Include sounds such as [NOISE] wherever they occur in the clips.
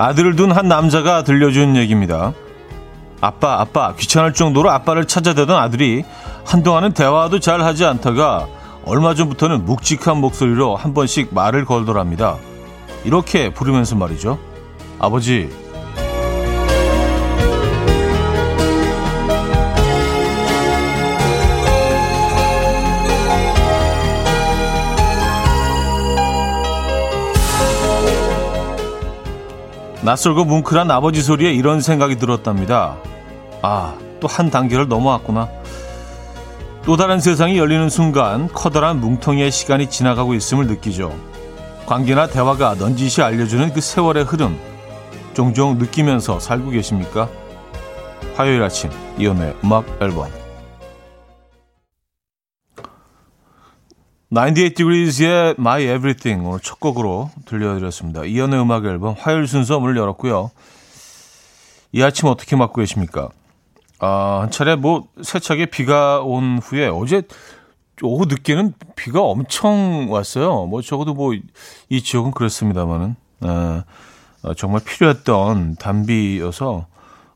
아들을 둔 한 남자가 들려준 얘기입니다. 아빠, 아빠, 귀찮을 정도로 아빠를 찾아대던 아들이 한동안은 대화도 잘 하지 않다가 얼마 전부터는 묵직한 목소리로 한 번씩 말을 걸더랍니다. 이렇게 부르면서 말이죠. 아버지, 낯설고 뭉클한 아버지 소리에 이런 생각이 들었답니다. 아, 또 한 단계를 넘어왔구나. 또 다른 세상이 열리는 순간 커다란 뭉텅이의 시간이 지나가고 있음을 느끼죠. 관계나 대화가 넌지시 알려주는 그 세월의 흐름 종종 느끼면서 살고 계십니까? 화요일 아침 이연의 음악 앨범 98degrees의 My Everything 오늘 첫 곡으로 들려드렸습니다. 이연의 음악 앨범 화요일 순서 문을 열었고요. 이 아침 어떻게 맞고 계십니까? 아, 한 차례 뭐 세차게 비가 온 후에 어제 오후 늦게는 비가 엄청 왔어요. 뭐 적어도 뭐 이 지역은 그렇습니다만은 아, 정말 필요했던 단비여서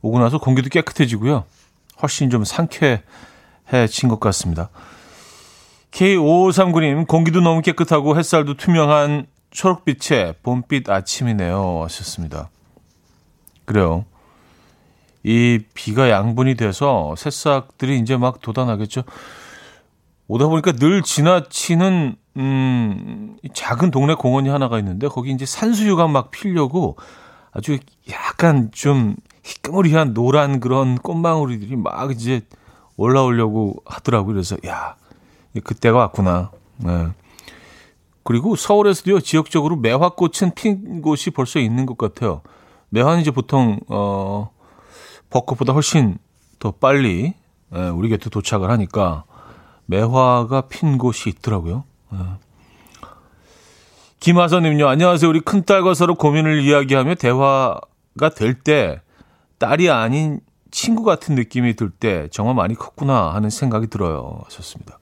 오고 나서 공기도 깨끗해지고요. 훨씬 좀 상쾌해진 것 같습니다. K5539님, 공기도 너무 깨끗하고 햇살도 투명한 초록빛의 봄빛 아침이네요. 하셨습니다. 그래요. 이 비가 양분이 돼서 새싹들이 이제 막 돋아나겠죠. 오다 보니까 늘 지나치는 음 작은 동네 공원이 하나가 있는데 거기 이제 산수유가 막 피려고 아주 약간 좀 희끄무리한 노란 그런 꽃망울이들이 막 이제 올라오려고 하더라고요. 그래서 야 그때가 왔구나. 네. 그리고 서울에서도요 지역적으로 매화꽃은 핀 곳이 벌써 있는 것 같아요. 매화는 이제 보통 어 벚꽃보다 훨씬 더 빨리 예, 우리 곁에 도착을 하니까 매화가 핀 곳이 있더라고요. 예. 김하선님요. 안녕하세요. 우리 큰 딸과 서로 고민을 이야기하며 대화가 될 때 딸이 아닌 친구 같은 느낌이 들 때 정말 많이 컸구나 하는 생각이 들어요. 하셨습니다.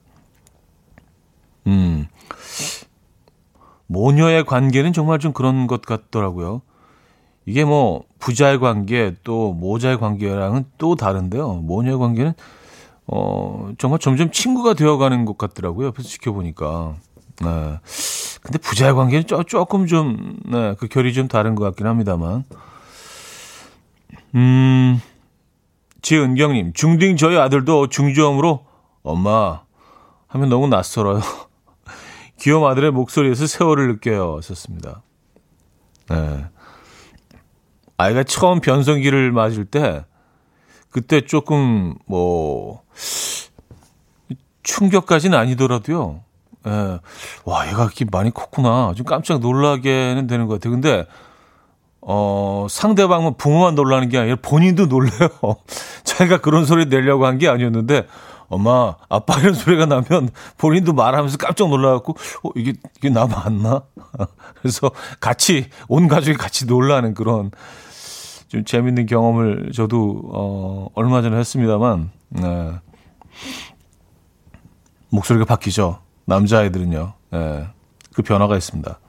음. 모녀의 관계는 정말 좀 그런 것 같더라고요. 이게 뭐 부자의 관계 또 모자의 관계랑은 또 다른데요. 모녀의 관계는 어 정말 점점 친구가 되어가는 것 같더라고요. 옆에서 지켜보니까. 네. 근데 부자의 관계는 조, 조금 좀, 네, 그 결이 좀 다른 것 같긴 합니다만. 음, 지은경님, 중딩 저희 아들도 중저음으로 엄마 하면 너무 낯설어요. 귀여운 아들의 목소리에서 세월을 느껴요. 썼습니다. 네. 아이가 처음 변성기를 맞을 때 그때 조금 뭐 충격까지는 아니더라도요. 예. 와, 얘가 이렇게 많이 컸구나. 좀 깜짝 놀라게는 되는 것 같아요. 근데 어, 상대방은 부모만 놀라는 게 아니라 본인도 놀래요. [LAUGHS] 자기가 그런 소리 내려고 한 게 아니었는데 엄마, 아빠 이런 소리가 나면 본인도 말하면서 깜짝 놀라갖고, 어, 이게, 이게 나 맞나? [LAUGHS] 그래서 같이, 온 가족이 같이 놀라는 그런 좀 재밌는 경험을 저도, 어, 얼마 전에 했습니다만, 네. 목소리가 바뀌죠. 남자아이들은요. 네. 그 변화가 있습니다.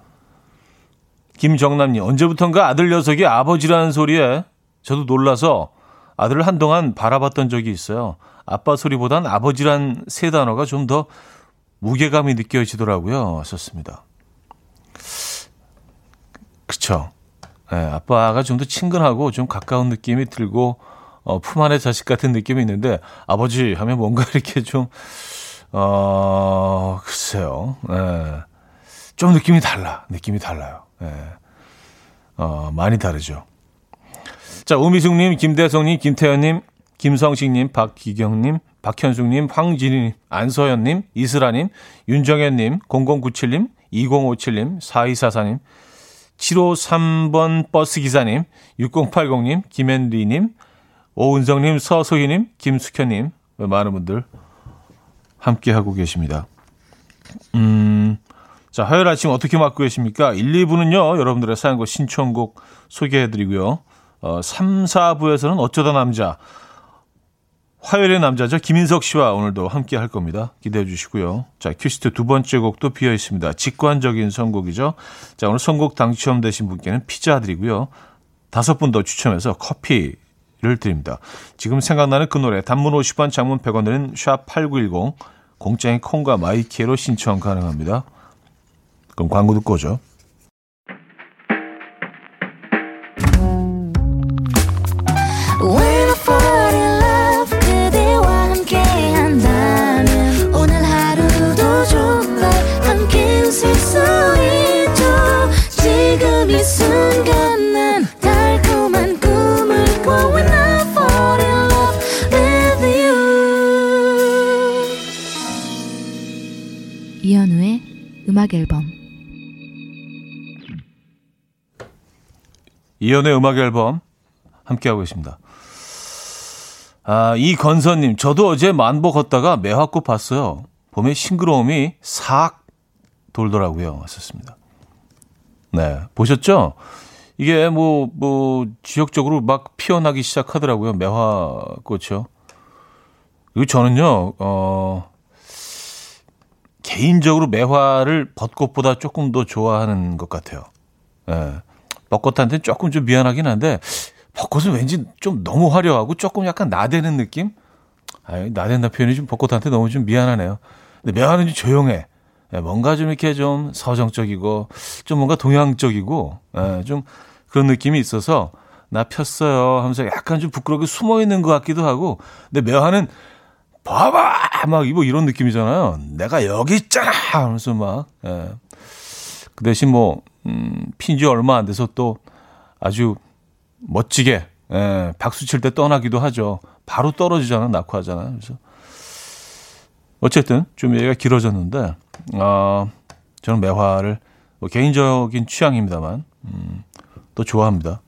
김정남님, 언제부턴가 아들 녀석이 아버지라는 소리에 저도 놀라서 아들을 한동안 바라봤던 적이 있어요. 아빠 소리보단 아버지란 세 단어가 좀 더 무게감이 느껴지더라고요. 하셨습니다. 그쵸. 네, 아빠가 좀 더 친근하고 좀 가까운 느낌이 들고, 어, 품 안의 자식 같은 느낌이 있는데, 아버지 하면 뭔가 [LAUGHS] 이렇게 좀, 어, 글쎄요. 네. 좀 느낌이 달라. 느낌이 달라요. 네. 어, 많이 다르죠. 자, 우미숙님, 김대성님, 김태현님, 김성식님, 박기경님, 박현숙님, 황진희님, 안서연님, 이슬아님, 윤정현님, 0097님, 2057님, 4244님, 753번 버스기사님, 6080님, 김앤리님, 오은성님, 서소희님, 김숙현님, 많은 분들 함께하고 계십니다. 음, 자, 화요일 아침 어떻게 맞고 계십니까? 1, 2부는요, 여러분들의 사연과 신청곡 소개해드리고요. 어, 3, 4부에서는 어쩌다 남자, 화요일의 남자죠. 김인석 씨와 오늘도 함께 할 겁니다. 기대해 주시고요. 자, 큐시트 두 번째 곡도 비어 있습니다. 직관적인 선곡이죠. 자, 오늘 선곡 당첨되신 분께는 피자 드리고요. 다섯 분 더 추첨해서 커피를 드립니다. 지금 생각나는 그 노래 단문 50원 장문 100원은 샵8910 공짜인 콩과 마이키로 신청 가능합니다. 그럼 광고 듣고 오죠. 음악 앨범 이연의 음악 앨범 함께하고 계십니다. 아, 이건서님, 저도 어제 만보 걷다가 매화꽃 봤어요. 봄의 싱그러움이 싹 돌더라고요. 왔었습니다. 네, 보셨죠? 이게 뭐, 뭐, 지역적으로 막 피어나기 시작하더라고요. 매화꽃이요. 그리고 저는요, 어, 개인적으로 매화를 벚꽃보다 조금 더 좋아하는 것 같아요. 예. 벚꽃한테는 조금 좀 미안하긴 한데 벚꽃은 왠지 좀 너무 화려하고 조금 약간 나대는 느낌? 아, 나댄다 표현이 좀 벚꽃한테 너무 좀 미안하네요. 근데 매화는 좀 조용해. 예, 뭔가 좀 이렇게 좀 서정적이고 좀 뭔가 동양적이고 예, 좀 그런 느낌이 있어서 나 폈어요 하면서 약간 좀 부끄럽게 숨어 있는 것 같기도 하고 근데 매화는 봐봐! 막, 뭐 이런 느낌이잖아요. 내가 여기 있잖아! 하면서 막, 예. 그 대신 뭐, 음, 핀지 얼마 안 돼서 또 아주 멋지게, 예, 박수 칠 때 떠나기도 하죠. 바로 떨어지잖아, 낙하하잖아요. 그래서. 어쨌든, 좀 얘기가 길어졌는데, 어, 저는 매화를, 뭐 개인적인 취향입니다만, 음, 또 좋아합니다.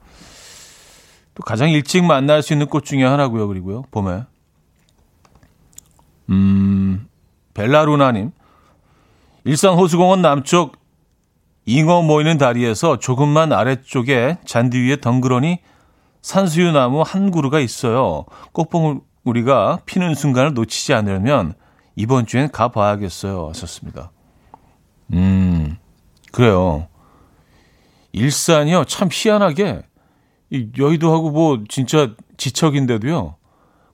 또 가장 일찍 만날 수 있는 꽃 중에 하나고요, 그리고요, 봄에. 음, 벨라루나님. 일산 호수공원 남쪽 잉어 모이는 다리에서 조금만 아래쪽에 잔디 위에 덩그러니 산수유 나무 한 그루가 있어요. 꽃봉우리가 피는 순간을 놓치지 않으려면 이번 주엔 가봐야겠어요. 하셨습니다. 음, 그래요. 일산이요. 참 희한하게 이 여의도하고 뭐 진짜 지척인데도요.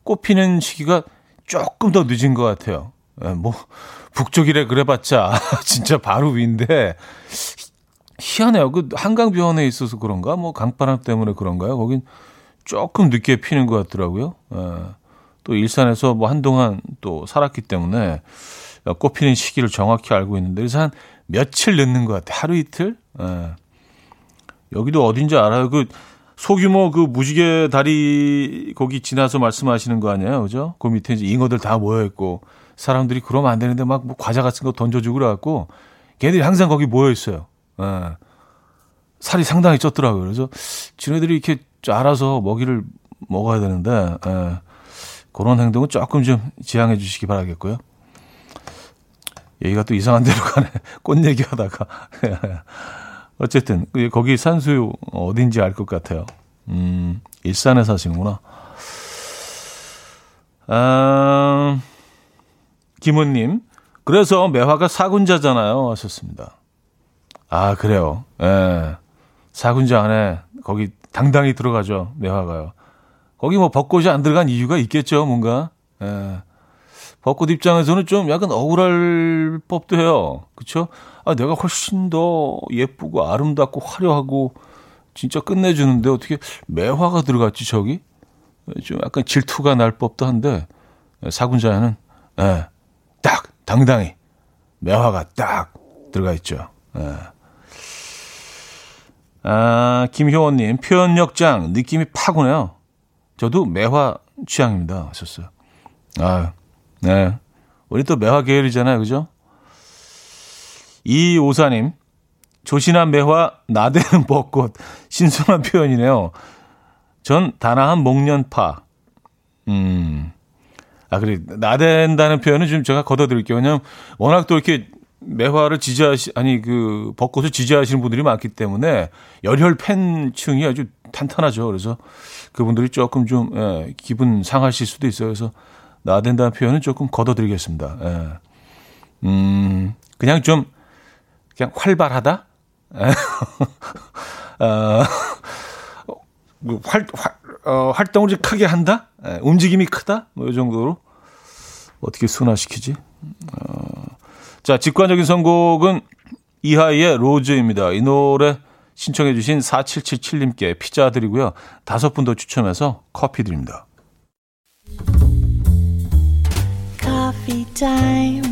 꽃 피는 시기가 조금 더 늦은 것 같아요. 예, 뭐 북쪽이래 그래봤자 [LAUGHS] 진짜 바로 위인데 희한해요. 그 한강 변에 있어서 그런가? 뭐 강바람 때문에 그런가요? 거긴 조금 늦게 피는 것 같더라고요. 예. 또 일산에서 뭐 한동안 또 살았기 때문에 꽃 피는 시기를 정확히 알고 있는데 그래서 한 며칠 늦는 것 같아요. 하루 이틀? 예. 여기도 어딘지 알아요. 그 소규모 그 무지개 다리 거기 지나서 말씀하시는 거 아니에요, 그죠? 그 밑에 이제 잉어들 다 모여 있고 사람들이 그러면 안 되는데 막 뭐 과자 같은 거 던져주고 그래갖고 걔들이 항상 거기 모여 있어요. 예. 살이 상당히 쪘더라고요. 그래서 지네들이 이렇게 알아서 먹이를 먹어야 되는데 예. 그런 행동은 조금 좀 지양해 주시기 바라겠고요. 얘기가 또 이상한 데로 가네. [LAUGHS] 꽃 얘기하다가. [LAUGHS] 어쨌든 거기 산수 어딘지 알 것 같아요. 음, 일산에 사시는구나. 아, 김은님, 그래서 매화가 사군자잖아요. 하셨습니다. 아, 그래요. 예. 사군자 안에 거기 당당히 들어가죠. 매화가요. 거기 뭐 벚꽃이 안 들어간 이유가 있겠죠. 뭔가. 예. 벚꽃 입장에서는 좀 약간 억울할 법도 해요. 그쵸? 아, 내가 훨씬 더 예쁘고 아름답고 화려하고 진짜 끝내주는데 어떻게 매화가 들어갔지, 저기? 좀 약간 질투가 날 법도 한데, 사군자에는, 예, 딱, 당당히 매화가 딱 들어가 있죠. 예. 아, 김효원님, 표현력장, 느낌이 파고네요. 저도 매화 취향입니다. 하셨어요. 아 네. 우리 또 매화 계열이잖아요. 그죠? 이 오사님, 조신한 매화, 나대는 [LAUGHS] 벚꽃. 신선한 표현이네요. 전 다나한 목련파. 음. 아, 그래. 나댄다는 표현은 좀 제가 걷어드릴게요. 왜냐면 워낙 또 이렇게 매화를 지지하시, 아니, 그, 벚꽃을 지지하시는 분들이 많기 때문에 열혈 팬층이 아주 탄탄하죠. 그래서 그분들이 조금 좀, 예, 기분 상하실 수도 있어요. 그래서 나댄다는 표현은 조금 걷어드리겠습니다. 예. 음, 그냥 좀, 그냥 활발하다? 예. [LAUGHS] 어, 뭐 활, 활, 어, 활동을 좀 크게 한다? 예, 움직임이 크다? 뭐, 이 정도로. 어떻게 순화시키지? 어, 자, 직관적인 선곡은 이하이의 로즈입니다. 이 노래 신청해주신 4777님께 피자 드리고요. 다섯 분 더 추첨해서 커피 드립니다. Coffee time.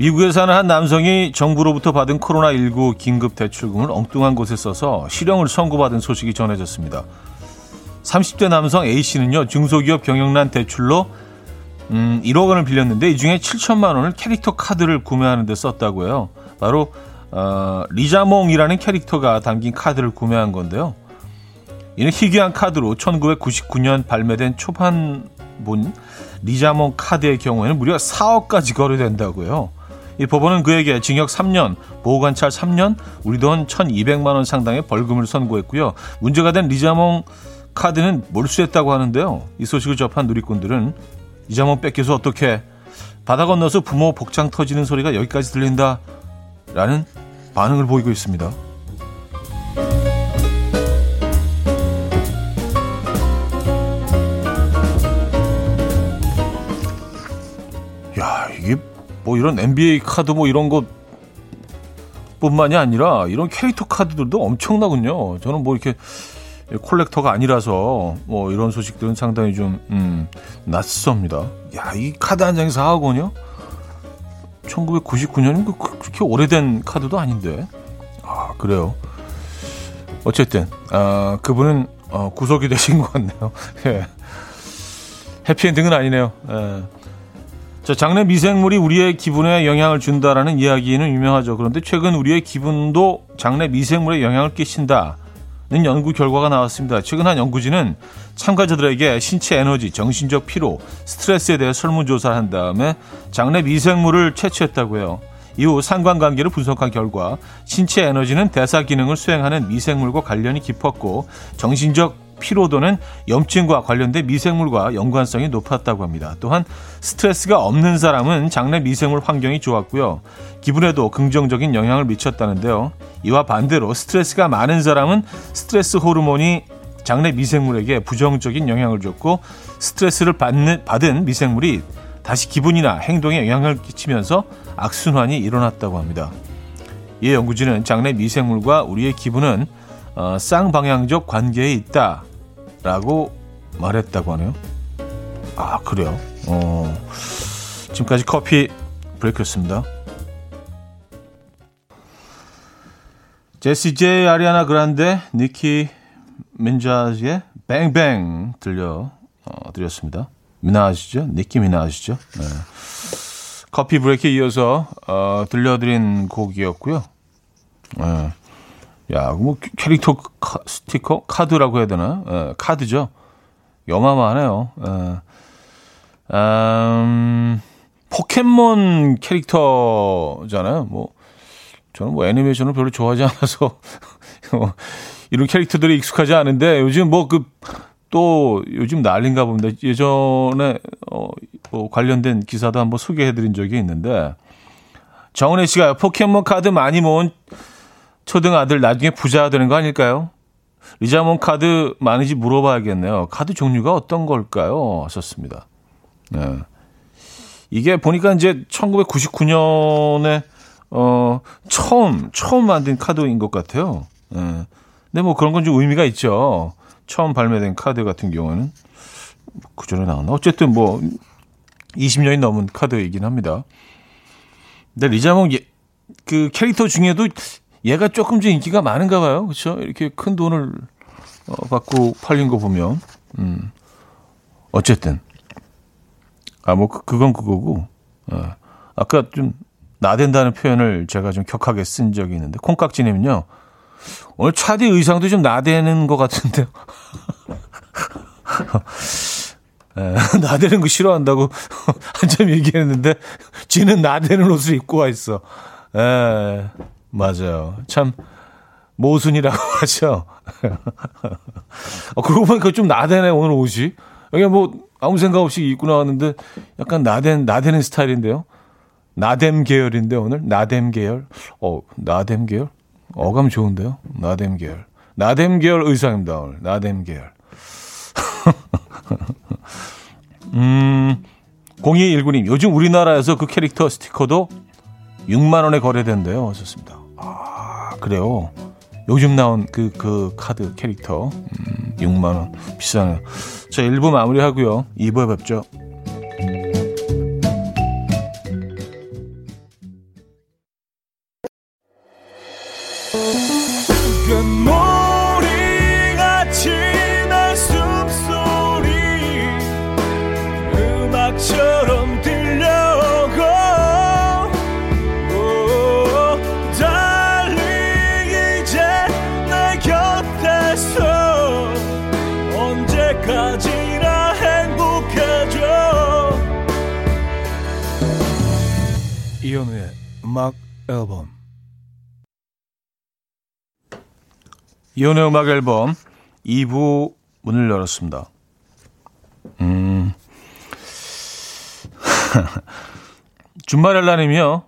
미국에 사는 한 남성이 정부로부터 받은 코로나19 긴급 대출금을 엉뚱한 곳에 써서 실형을 선고받은 소식이 전해졌습니다. 30대 남성 A씨는요, 중소기업 경영난 대출로 음, 1억 원을 빌렸는데 이 중에 7천만 원을 캐릭터 카드를 구매하는 데 썼다고요. 바로 어, 리자몽이라는 캐릭터가 담긴 카드를 구매한 건데요. 이는 희귀한 카드로 1999년 발매된 초판본 리자몽 카드의 경우에는 무려 4억까지 거래된다고요. 이 법원은 그에게 징역 3년, 보호관찰 3년, 우리 돈 1,200만 원 상당의 벌금을 선고했고요. 문제가 된 리자몽 카드는 몰수했다고 하는데요. 이 소식을 접한 누리꾼들은 리자몽 뺏겨서 어떻게 바다 건너서 부모 복장 터지는 소리가 여기까지 들린다 라는 반응을 보이고 있습니다. 뭐 이런 NBA 카드 뭐 이런 것 뿐만이 아니라 이런 캐릭터 카드들도 엄청나군요. 저는 뭐 이렇게 콜렉터가 아니라서 뭐 이런 소식들은 상당히 좀 음, 낯섭니다. 야, 이 카드 한 장이 4억 원이요? 1999년이면 그렇게 오래된 카드도 아닌데. 아, 그래요. 어쨌든, 아, 그분은 어, 구속이 되신 것 같네요. [LAUGHS] 예. 해피엔딩은 아니네요. 예. 자, 장내 미생물이 우리의 기분에 영향을 준다라는 이야기는 유명하죠. 그런데 최근 우리의 기분도 장내 미생물에 영향을 끼친다. 는 연구 결과가 나왔습니다. 최근 한 연구진은 참가자들에게 신체 에너지, 정신적 피로, 스트레스에 대해 설문조사를 한 다음에 장내 미생물을 채취했다고요. 이후 상관관계를 분석한 결과 신체 에너지는 대사 기능을 수행하는 미생물과 관련이 깊었고 정신적 피로도는 염증과 관련된 미생물과 연관성이 높았다고 합니다. 또한 스트레스가 없는 사람은 장내 미생물 환경이 좋았고요. 기분에도 긍정적인 영향을 미쳤다는데요. 이와 반대로 스트레스가 많은 사람은 스트레스 호르몬이 장내 미생물에게 부정적인 영향을 줬고 스트레스를 받는, 받은 미생물이 다시 기분이나 행동에 영향을 끼치면서 악순환이 일어났다고 합니다. 이 연구진은 장내 미생물과 우리의 기분은 어, 쌍방향적 관계에 있다 라고 말했다고 하네요. 아, 그래요? 어, 지금까지 커피 브레이크였습니다. 제시 제이, 아리아나 그란데, 니키 민자즈의 뱅뱅 들려 어, 드렸습니다. 미나아시죠? 니키 미나아시죠? 네. 커피 브레이크에 이어서 어, 들려드린 곡이었고요. 네. 야, 뭐 캐릭터 카, 스티커 카드라고 해야 되나? 에, 카드죠. 여마마하네요. 에, 음, 포켓몬 캐릭터잖아요. 뭐 저는 뭐 애니메이션을 별로 좋아하지 않아서 뭐 [LAUGHS] 이런 캐릭터들이 익숙하지 않은데 요즘 뭐 그 또 요즘 난린가 봅니다. 예전에 어, 뭐 관련된 기사도 한번 소개해드린 적이 있는데 정은혜 씨가 포켓몬 카드 많이 모은 초등 아들 나중에 부자 되는 거 아닐까요? 리자몽 카드 많은지 물어봐야겠네요. 카드 종류가 어떤 걸까요? 하셨습니다. 네. 이게 보니까 이제 1999년에 어 처음 처음 만든 카드인 것 같아요. 네. 근데 뭐 그런 건 좀 의미가 있죠. 처음 발매된 카드 같은 경우는 그 전에 나왔나? 어쨌든 뭐 20년이 넘은 카드이긴 합니다. 근데 리자몽 예, 그 캐릭터 중에도 얘가 조금 좀 인기가 많은가 봐요. 그렇죠? 이렇게 큰 돈을 어, 받고 팔린 거 보면 음. 어쨌든 아뭐 그, 그건 그거고 어. 아까 좀 나댄다는 표현을 제가 좀 격하게 쓴 적이 있는데 콩깍지님은요 오늘 차디 의상도 좀 나대는 것 같은데요. [LAUGHS] 에, 나대는 거 싫어한다고 [LAUGHS] 한참 얘기했는데 지는 나대는 옷을 입고 와 있어. 에, 맞아요. 참 모순이라고 [LAUGHS] 하죠. 어, 그러고 보니까 좀 나대네 오늘 옷이. 여기 뭐 아무 생각 없이 입고 나왔는데 약간 나댄 나대는 스타일인데요. 나댐 계열인데 오늘 나댐 계열. 어 나댐 계열. 어감 좋은데요. 나댐 계열. 나댐 계열 의상입니다 오늘. 나댐 계열. [LAUGHS] 음, 0219님, 요즘 우리나라에서 그 캐릭터 스티커도 6만 원에 거래된대요. 하셨습니다. 아, 그래요. 요즘 나온 그, 그 카드 캐릭터. 음, 6만 원. 비싸네요. 자, 1부 마무리 하고요. 2부에 뵙죠. 음악 앨범 이현우의 음악 앨범 2부 문을 열었습니다. 음. [LAUGHS] 준마렐라님이요.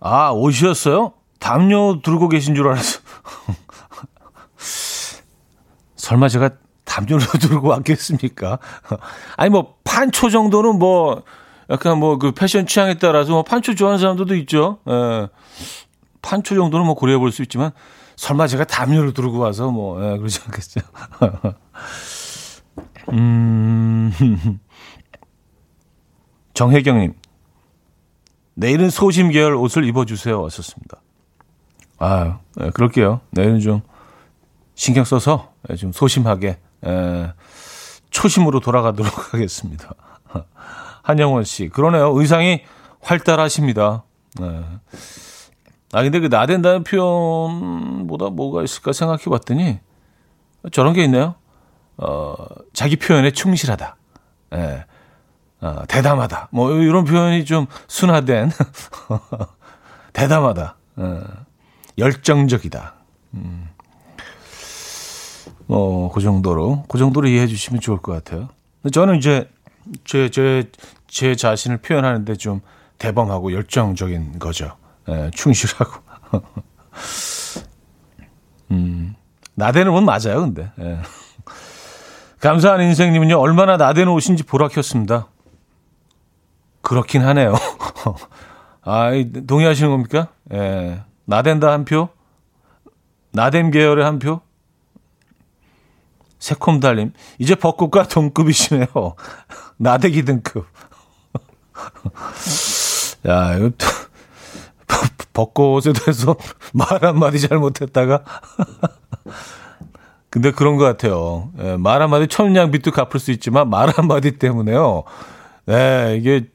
아, 오셨어요? 담요 들고 계신 줄 알았어. [LAUGHS] 설마 제가 담요를 [LAUGHS] 들고 왔겠습니까? 아니, 뭐, 판초 정도는 뭐, 약간 뭐 그 패션 취향에 따라서 뭐 판초 좋아하는 사람들도 있죠. 예. 판초 정도는 뭐 고려해 볼 수 있지만 설마 제가 담요를 들고 와서 뭐 예, 그러지 않겠죠. [LAUGHS] 음. [LAUGHS] 정혜경님, 내일은 소심 계열 옷을 입어주세요. 왔었습니다. 아, 예, 그럴게요. 내일은 좀 신경 써서 예, 좀 소심하게 예, 초심으로 돌아가도록 [LAUGHS] 하겠습니다. 한영원 씨. 그러네요. 의상이 활달하십니다. 네. 아, 근데 그 나댄다는 표현보다 뭐가 있을까 생각해 봤더니 저런 게 있네요. 어, 자기 표현에 충실하다. 예. 네. 어, 대담하다. 뭐 이런 표현이 좀 순화된 [LAUGHS] 대담하다. 예. 열정적이다. 음. 뭐, 그 정도로, 그 정도로 이해해 주시면 좋을 것 같아요. 저는 이제 제, 제, 제 자신을 표현하는데 좀 대범하고 열정적인 거죠. 예, 충실하고. [LAUGHS] 음, 나대는 건 맞아요, 근데. 예. 감사한 인생님은요, 얼마나 나대는 옷인지 보라 켰습니다. 그렇긴 하네요. [LAUGHS] 아, 동의하시는 겁니까? 예. 나댄다 한 표? 나댐 계열의 한 표? 새콤달님, 이제 벚꽃과 동급이시네요. [LAUGHS] 나대기 등급. [LAUGHS] 야, 이거 또, [LAUGHS] 벚꽃에 대해서 [LAUGHS] 말 한마디 잘못했다가. 근데 그런 것 같아요. 예, 말 한마디 천냥빚도 갚을 수 있지만 말 한마디 때문에요. 예, 이게,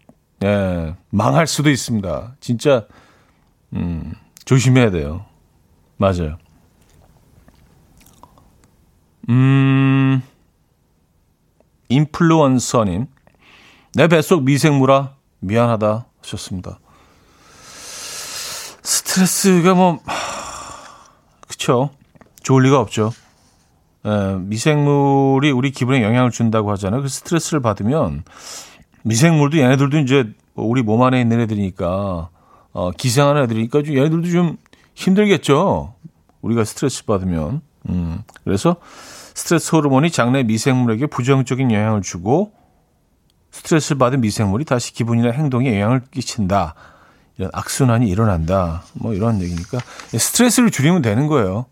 예, 망할 수도 있습니다. 진짜, 음, 조심해야 돼요. 맞아요. 음, 인플루언서님. 내 뱃속 미생물아 미안하다 하셨습니다. 스트레스가 뭐 그쵸 좋을 리가 없죠. 에, 미생물이 우리 기분에 영향을 준다고 하잖아요. 그 스트레스를 받으면 미생물도 얘네들도 이제 우리 몸 안에 있는 애들이니까 어, 기생하는 애들이니까 좀 얘네들도 좀 힘들겠죠. 우리가 스트레스 받으면 음, 그래서 스트레스 호르몬이 장내 미생물에게 부정적인 영향을 주고 스트레스를 받은 미생물이 다시 기분이나 행동에 영향을 끼친다. 이런 악순환이 일어난다. 뭐 이런 얘기니까 스트레스를 줄이면 되는 거예요.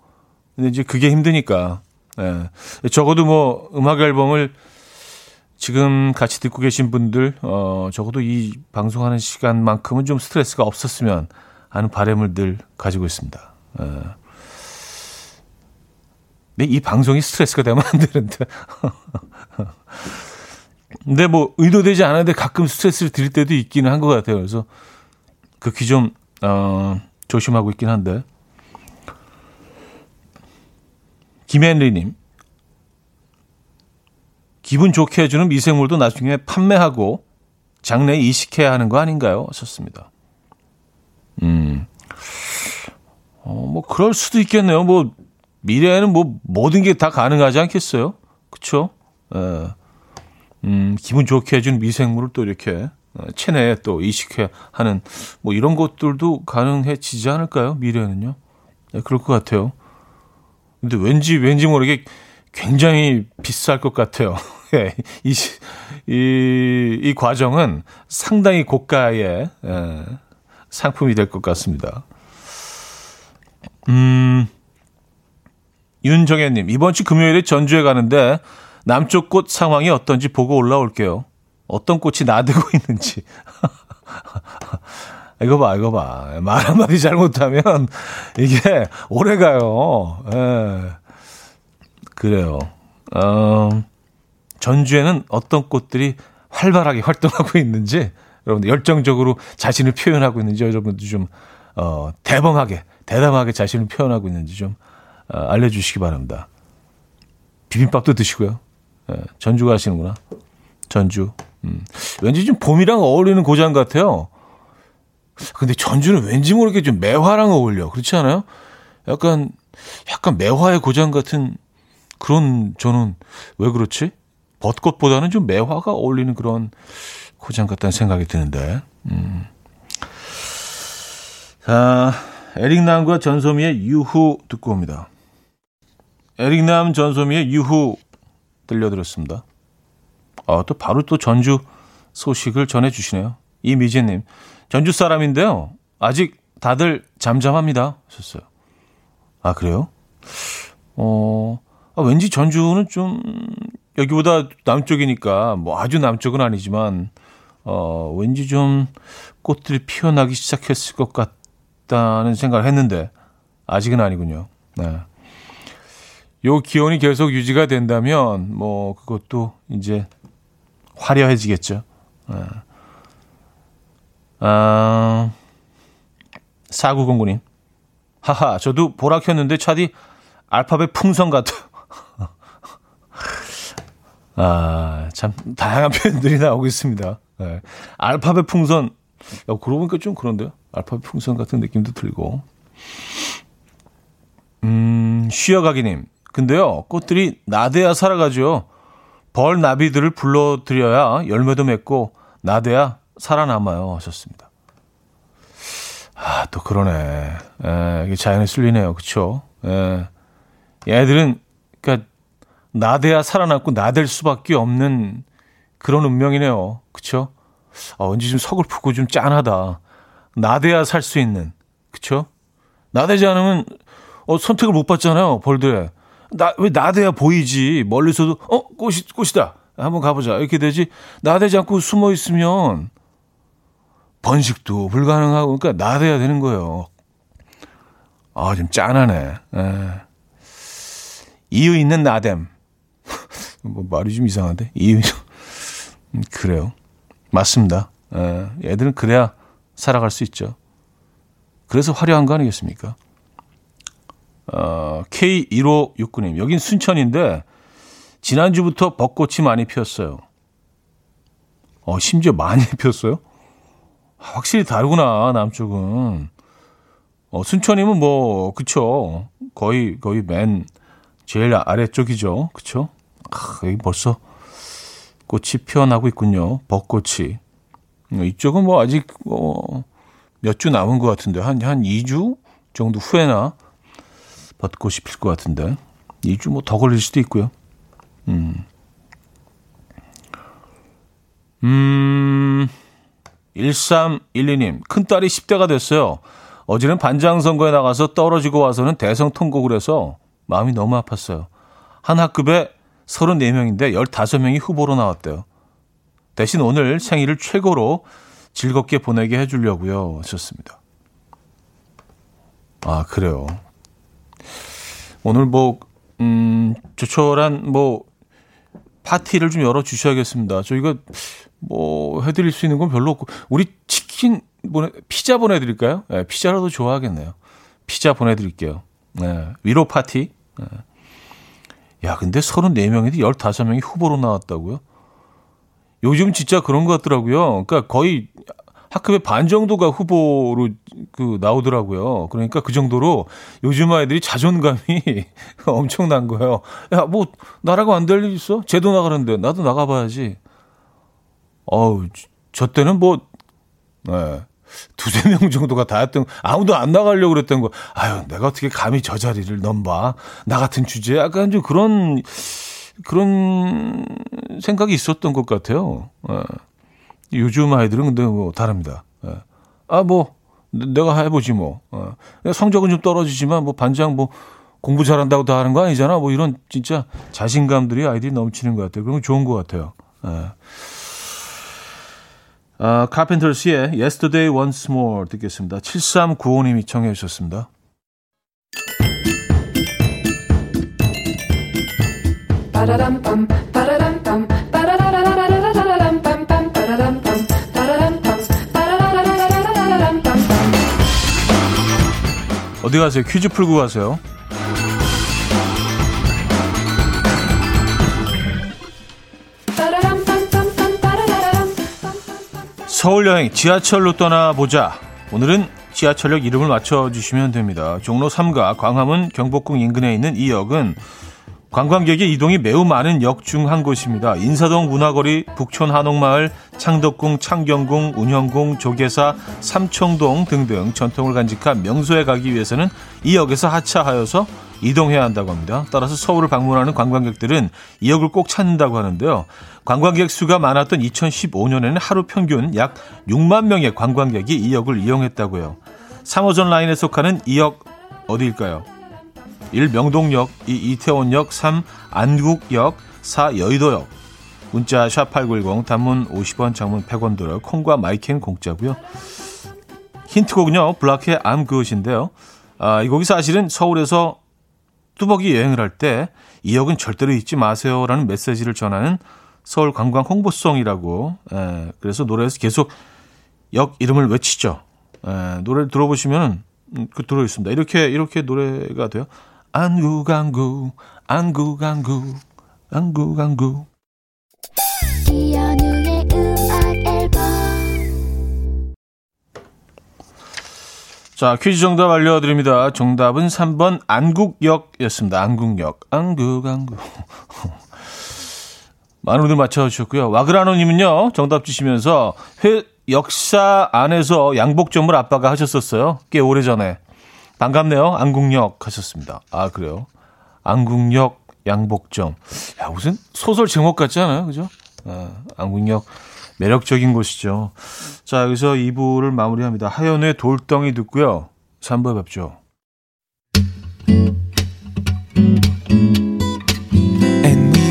근데 이제 그게 힘드니까. 예. 적어도 뭐 음악 앨범을 지금 같이 듣고 계신 분들 어 적어도 이 방송하는 시간만큼은 좀 스트레스가 없었으면 하는 바람을 늘 가지고 있습니다. 예. 근데 이 방송이 스트레스가 되면 안 되는데. [LAUGHS] 근데 뭐 의도되지 않았는데 가끔 스트레스를 드릴 때도 있기는 한 것 같아요. 그래서 그 귀 좀, 어, 조심하고 있긴 한데. 김hen리님. 기분 좋게 해주는 미생물도 나중에 판매하고 장래에 이식해야 하는 거 아닌가요? 하셨습니다. 음, 어, 뭐, 그럴 수도 있겠네요. 뭐, 미래에는 뭐, 모든 게 다 가능하지 않겠어요? 그쵸? 예. 음, 기분 좋게 해주는 미생물을 또 이렇게 어, 체내에 또 이식해 하는 뭐 이런 것들도 가능해지지 않을까요? 미래에는요. 네, 그럴 것 같아요. 근데 왠지 왠지 모르게 굉장히 비쌀 것 같아요. [LAUGHS] 예, 이, 이, 이 과정은 상당히 고가의 예, 상품이 될 것 같습니다. 음, 윤정혜님, 이번 주 금요일에 전주에 가는데 남쪽 꽃 상황이 어떤지 보고 올라올게요. 어떤 꽃이 나들고 [LAUGHS] 있는지. [LAUGHS] 이거 봐, 이거 봐. 말 한마디 잘못하면 [LAUGHS] 이게 오래 가요. 예. 그래요. 어, 전주에는 어떤 꽃들이 활발하게 활동하고 있는지 여러분들 열정적으로 자신을 표현하고 있는지 여러분들 좀 어, 대범하게 대담하게 자신을 표현하고 있는지 좀 어, 알려주시기 바랍니다. 비빔밥도 드시고요. 예, 전주 가시는구나. 전주. 음. 왠지 좀 봄이랑 어울리는 고장 같아요. 근데 전주는 왠지 모르게 좀 매화랑 어울려. 그렇지 않아요? 약간, 약간 매화의 고장 같은 그런, 저는 왜 그렇지? 벚꽃보다는 좀 매화가 어울리는 그런 고장 같다는 생각이 드는데. 음. 자, 에릭남과 전소미의 유후 듣고 옵니다. 에릭남 전소미의 유후 들려드렸습니다. 아, 또 바로 또 전주 소식을 전해주시네요. 이미재님, 전주 사람인데요. 아직 다들 잠잠합니다. 하셨어요. 아, 그래요? 어, 아, 왠지 전주는 좀 여기보다 남쪽이니까 뭐 아주 남쪽은 아니지만 어, 왠지 좀 꽃들이 피어나기 시작했을 것 같다는 생각을 했는데 아직은 아니군요. 네. 요 기온이 계속 유지가 된다면 뭐 그것도 이제 화려해지겠죠. 네. 아, 4909님. 하하, 저도 보라 켰는데 차디 알파벳 풍선 같아. [LAUGHS] 아, 참, 다양한 표현들이 나오고 있습니다. 네. 알파벳 풍선. 야, 그러고 보니까 좀 그런데요. 알파벳 풍선 같은 느낌도 들고. 음, 쉬어가기님. 근데요, 꽃들이 나대야 살아가죠. 벌 나비들을 불러들여야 열매도 맺고 나대야 살아남아요. 하셨습니다. 아, 또 그러네. 에, 이게 자연에 쓸리네요. 그쵸? 에, 얘들은, 그니까, 나대야 살아남고 나댈 수밖에 없는 그런 운명이네요. 그쵸? 아, 왠지 좀 서글프고 좀 짠하다. 나대야 살 수 있는. 그쵸? 나대지 않으면, 어, 선택을 못 받잖아요. 벌들에. 나, 왜 나대야 보이지? 멀리서도, 어, 꽃이, 꽃이다. 한번 가보자. 이렇게 되지. 나대지 않고 숨어 있으면 번식도 불가능하고, 그러니까 나대야 되는 거예요. 아, 좀 짠하네. 에. 예. 이유 있는 나댐. [LAUGHS] 뭐 말이 좀 이상한데? 이유, 음, 그래요. 맞습니다. 에. 예. 애들은 그래야 살아갈 수 있죠. 그래서 화려한 거 아니겠습니까? 어, K1569님, 여긴 순천인데, 지난주부터 벚꽃이 많이 피었어요. 어, 심지어 많이 [LAUGHS] 피었어요? 확실히 다르구나, 남쪽은. 어, 순천이면 뭐, 그쵸. 거의, 거의 맨, 제일 아래쪽이죠. 그쵸? 아, 여기 벌써 꽃이 피어나고 있군요. 벚꽃이. 이쪽은 뭐 아직, 뭐, 몇주 남은 것 같은데, 한, 한 2주 정도 후에나 벚꽃이 필 것 같은데. 2주 뭐 더 걸릴 수도 있고요. 음. 음, 1312님, 큰딸이 10대가 됐어요. 어제는 반장 선거에 나가서 떨어지고 와서는 대성 통곡을 해서 마음이 너무 아팠어요. 한 학급에 34명인데 15명이 후보로 나왔대요. 대신 오늘 생일을 최고로 즐겁게 보내게 해주려고요. 하셨습니다. 아, 그래요. 오늘 뭐, 음, 조촐한 뭐, 파티를 좀 열어주셔야겠습니다. 저희가 뭐, 해드릴 수 있는 건 별로 없고, 우리 치킨 보내, 피자 보내드릴까요? 네, 피자라도 좋아하겠네요. 피자 보내드릴게요. 네, 위로 파티. 네. 야, 근데 34명인데 15명이 후보로 나왔다고요? 요즘 진짜 그런 것 같더라고요. 그러니까 거의 학급의 반 정도가 후보로 그 나오더라고요. 그러니까 그 정도로 요즘 아이들이 자존감이 [LAUGHS] 엄청난 거예요. 야, 뭐 나라고 안 될 일 있어? 쟤도 나가는데 나도 나가봐야지. 어우, 저 때는 뭐, 네. 두세 명 정도가 다였던, 아무도 안 나가려고 그랬던 거. 아유, 내가 어떻게 감히 저 자리를 넘봐. 나 같은 주제에 약간 좀 그런, 그런 생각이 있었던 것 같아요. 네. 요즘 아이들은 근데 뭐 다릅니다. 네. 아, 뭐, 내가 해보지 뭐. 네. 성적은 좀 떨어지지만 뭐 반장 뭐 공부 잘한다고 다 하는 거 아니잖아. 뭐 이런 진짜 자신감들이 아이들이 넘치는 것 같아요. 그런 거 좋은 것 같아요. 네. 아, 카펜터스의 Yesterday Once More 듣겠습니다. 7395님이 청해 주셨습니다. 어디 가세요? 퀴즈 풀고 가세요. 서울 여행 지하철로 떠나보자. 오늘은 지하철역 이름을 맞춰주시면 됩니다. 종로 3가 광화문 경복궁 인근에 있는 이 역은 관광객의 이동이 매우 많은 역 중 한 곳입니다. 인사동 문화거리, 북촌 한옥마을, 창덕궁, 창경궁, 운영궁, 조계사, 삼청동 등등 전통을 간직한 명소에 가기 위해서는 이 역에서 하차하여서 이동해야 한다고 합니다. 따라서 서울을 방문하는 관광객들은 이 역을 꼭 찾는다고 하는데요. 관광객 수가 많았던 2015년에는 하루 평균 약 6만 명의 관광객이 이 역을 이용했다고요. 3호선 라인에 속하는 이 역 어디일까요? 1. 명동역, 2. 이태원역, 3. 안국역, 4. 여의도역. 문자 샵8910 단문 50원 장문 100원 들어 콩과 마이킹 공짜고요. 힌트곡은요. 블락의 I'm Good인데요. 아, 이 곡이 사실은 서울에서 뚜벅이 여행을 할 때 이 역은 절대로 잊지 마세요라는 메시지를 전하는 서울 관광 홍보송이라고 에, 그래서 노래에서 계속 역 이름을 외치죠. 에, 노래를 들어보시면 음, 그 들어 있습니다. 이렇게 이렇게 노래가 돼요. 안구 안구 안구 안구 안구 안구 이연우의 음악 앨범 자 퀴즈 정답 알려드립니다. 정답은 3번 안국역이었습니다. 안국역 안국 안국 많은 분들 맞춰주셨고요. 와그라노님은요 정답 주시면서 회 역사 안에서 양복점을 아빠가 하셨었어요. 꽤 오래 전에. 반갑네요. 안국역 하셨습니다. 아, 그래요? 안국역 양복점. 야, 무슨 소설 제목 같지 않아요? 그죠? 아, 안국역 매력적인 곳이죠. 자, 여기서 2부를 마무리합니다. 하연의 돌덩이 듣고요. 3부에 뵙죠.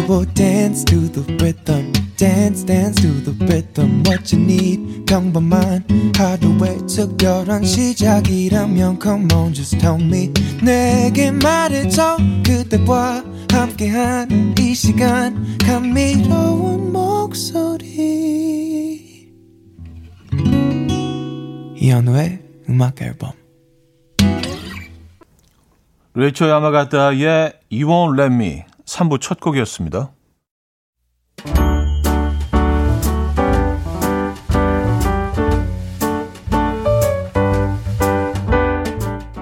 Will dance to the rhythm. Dance dance to the rhythm what you need 평범한 하루의 특별한 시작이라면 come on just tell me 내게 말해줘 그대와 함께한 이 시간 감미로운 목소리 이현우의 음악 앨범 레이처 야마가타의 You Won't Let Me 3부 첫 곡이었습니다.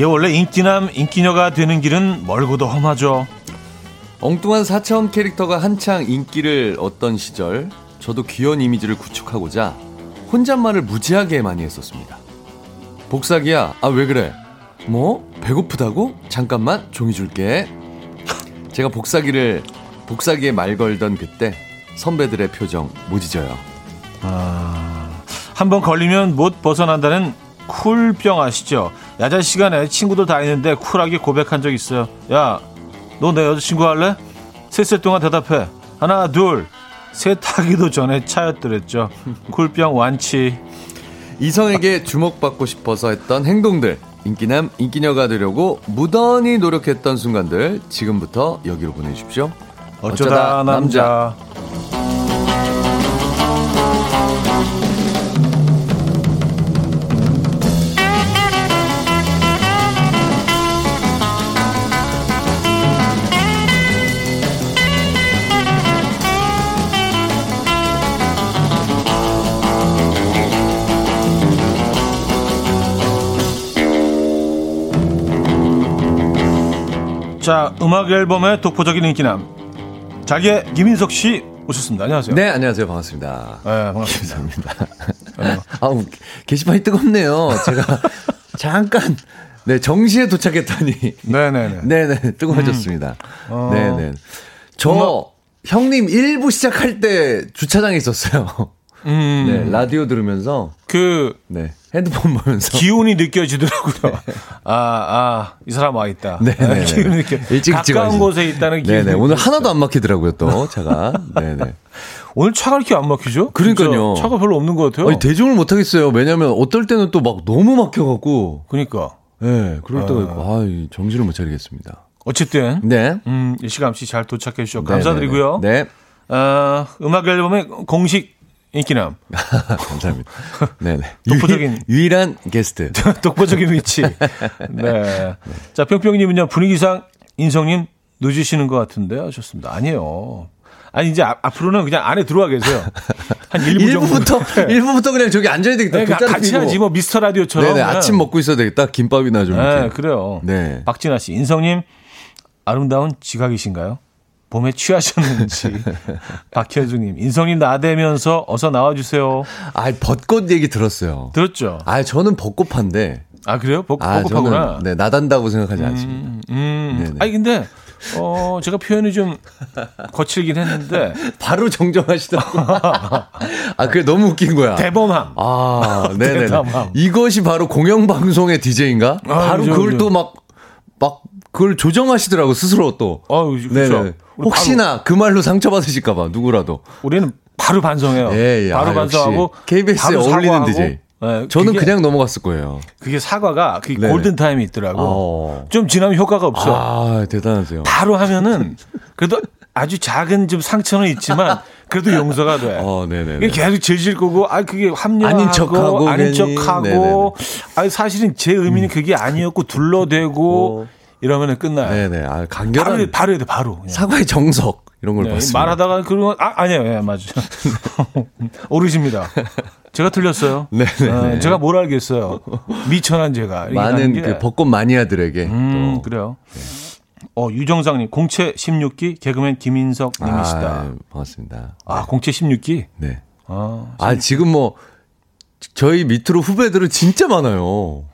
얘 원래 인기남 인기녀가 되는 길은 멀고도 험하죠. 엉뚱한 사차원 캐릭터가 한창 인기를 얻던 시절 저도 귀여운 이미지를 구축하고자 혼잣말을 무지하게 많이 했었습니다. 복사기야, 아 왜 그래? 뭐 배고프다고? 잠깐만 종이 줄게. 제가 복사기를 복사기에 말 걸던 그때 선배들의 표정 못 잊어요. 아, 한번 걸리면 못 벗어난다는 쿨병 아시죠? 야자 시간에 친구들 다 있는데 쿨하게 고백한 적 있어요. 야, 너 내 여자친구 할래? 셋셋 동안 대답해. 하나, 둘. 셋 하기도 전에 차였더랬죠. 쿨병 완치. 이성에게 주목받고 싶어서 했던 행동들. 인기남, 인기녀가 되려고 무던히 노력했던 순간들 지금부터 여기로 보내주십시오. 어쩌다, 어쩌다 남자. 남자. 자, 음악 앨범의 독보적인 인기남. 자기의 김인석 씨 오셨습니다. 안녕하세요. 네, 안녕하세요. 반갑습니다. 네, 반갑습니다. 김인석입니다. [LAUGHS] 아우, 게시판이 뜨겁네요. 제가 [LAUGHS] 잠깐 네, 정시에 도착했더니 네 네 네. 네 네, 뜨거워졌습니다. 음. 어. 네 네. 저 음악... 형님 1부 시작할 때 주차장에 있었어요. 음. 네, 라디오 들으면서 그 네. 핸드폰 보면서 기운이 느껴지더라고요. [LAUGHS] 네. 아, 아, 이 사람 와 있다. 네, 네. [LAUGHS] 기운이 느껴. 일찍 가까운 곳에 있다는 기운이. 네네. 오늘 하나도 안 막히더라고요, 또 차가. 네 네. [LAUGHS] 오늘 차가 이렇게 안 막히죠? 그러니까요. 차가 별로 없는 것 같아요. 아니, 대중을 못 하겠어요. 왜냐면 어떨 때는 또 막 너무 막혀 갖고. 그러니까. 네, 그럴 때가 있고, 아, 정신을 못 차리겠습니다. 어쨌든. 네. 음, 일시감 씨잘 도착해 주셔서 감사드리고요. 네. 어, 음악 앨범의 공식 인기남. [LAUGHS] 감사합니다. 네네. [LAUGHS] 독보적인. 유일, 한 게스트. [LAUGHS] 독보적인 위치. 네. 자, 평평님은요, 분위기상 인성님 늦으시는 것 같은데 하셨습니다. 아니에요. 아니, 이제 아, 앞으로는 그냥 안에 들어와 계세요. 한 1부 정도. 1부부터, 1부부터 그냥 저기 앉아야 되겠다. 네, 같이 하지, 뭐, 미스터 라디오처럼. 네네, 아침 먹고 있어야 되겠다. 김밥이나 좀. 네, 이렇게. 그래요. 네. 박진아 씨, 인성님, 아름다운 지각이신가요? 봄에 취하셨는지. [LAUGHS] 박현주님, 인성님 나대면서 어서 나와주세요. 아, 벚꽃 얘기 들었어요. 들었죠? 아, 저는 벚꽃파인데. 아, 그래요? 벚, 아, 벚꽃파구나. 네, 나단다고 생각하지 않습니다. 음, 음. 아니, 근데, 어, 제가 표현이 좀 거칠긴 했는데. [LAUGHS] 바로 정정하시더라고. 아, 그게 너무 웃긴 거야. 대범함. 아, 네네. 이것이 바로 공영방송의 DJ인가? 아, 바로 그죠, 그걸 또 막, 막, 그걸 조정하시더라고, 스스로 또. 아, 그렇죠. 혹시나 바로, 그 말로 상처받으실까봐 누구라도. 우리는 바로 반성해요. 예, 예. 바로 아, 반성하고 KBS에 어울리는 DJ. 네, 저는 그냥 넘어갔을 거예요. 그게 사과가 그 골든 타임이 있더라고. 어. 좀 지나면 효과가 없어. 아 대단하세요. 바로 하면은 그래도 아주 작은 좀 상처는 있지만 그래도 용서가 돼. 어, 네네. 계속 질질 거고, 아 그게 합리화하고 아닌 척하고, 아닌 척하고, 아 사실은 제 의미는 그게 아니었고 둘러대고. 어. 이러면은 끝나요. 네네. 아, 간결한. 바로, 바로 해야 돼, 바로. 그냥. 사과의 정석. 이런 걸 네, 봤습니다. 말하다가 그런 아 아니에요, 예, 맞아요. [LAUGHS] 오르십니다. 제가 틀렸어요. 네, 네, 어, 제가 뭘 알겠어요. 미천한 제가 많은 그 벚꽃 마니아들에게 음, 또. 그래요. 네. 어 유정상님 공채 16기 개그맨 김인석님이시다. 아, 반갑습니다. 아 공채 16기. 네. 아, 아 지금 뭐 저희 밑으로 후배들은 진짜 많아요.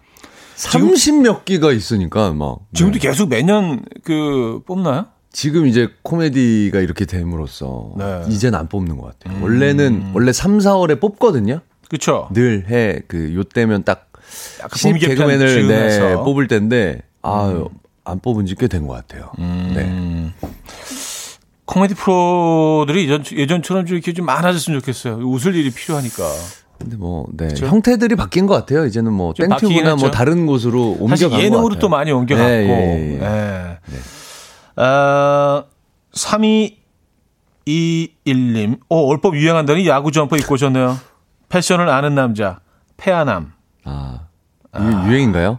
30 몇 기가 있으니까 막. 지금도 네. 계속 매년 그 뽑나요? 지금 이제 코미디가 이렇게 됨으로써 네. 이젠 안 뽑는 것 같아요. 원래는 원래 3, 4월에 뽑거든요. 그쵸? 늘해 그 요때면 딱 약간 신입 개그맨을 네. 뽑을 텐데 아, 안 뽑은 지 꽤 된 것 같아요. 음. 네. 코미디 프로들이 예전, 예전처럼 좀 이렇게 좀 많아졌으면 좋겠어요. 웃을 일이 필요하니까. 근데 뭐 네. 형태들이 바뀐 것 같아요. 이제는 뭐 땡튜브나 뭐. 다른 곳으로 옮겨간 것 예능으로. 또 많이 옮겨갔고. 네, 예, 예. 예. 아, 3221님. 어, 올봄 유행한다니 야구 점퍼 입고 오셨네요. 패션을 아는 남자. 페아남. 아, 이게 유행인가요?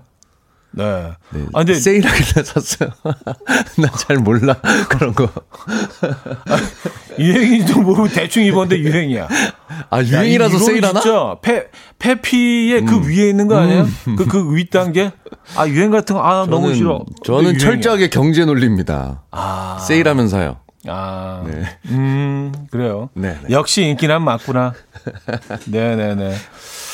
네. 네. 아, 근데 세일하길래 샀어요. [LAUGHS] 나 잘 몰라 그런 거. 유행인지도 모르고 대충 입었는데 유행이야. 아 야, 유행이라서 이거는 세일하나? 음. 진짜 페, 페피의 그 위에 있는 거 아니에요? [LAUGHS] 그, 그 윗단계? 아, 유행 같은 거, 아, 너무 싫어. 저는. 철저하게 경제 논리입니다. 아. 세일하면 사요. 아, 네. 음, 그래요. 네, 네. 역시 인기난 맞구나. 네네네. [LAUGHS]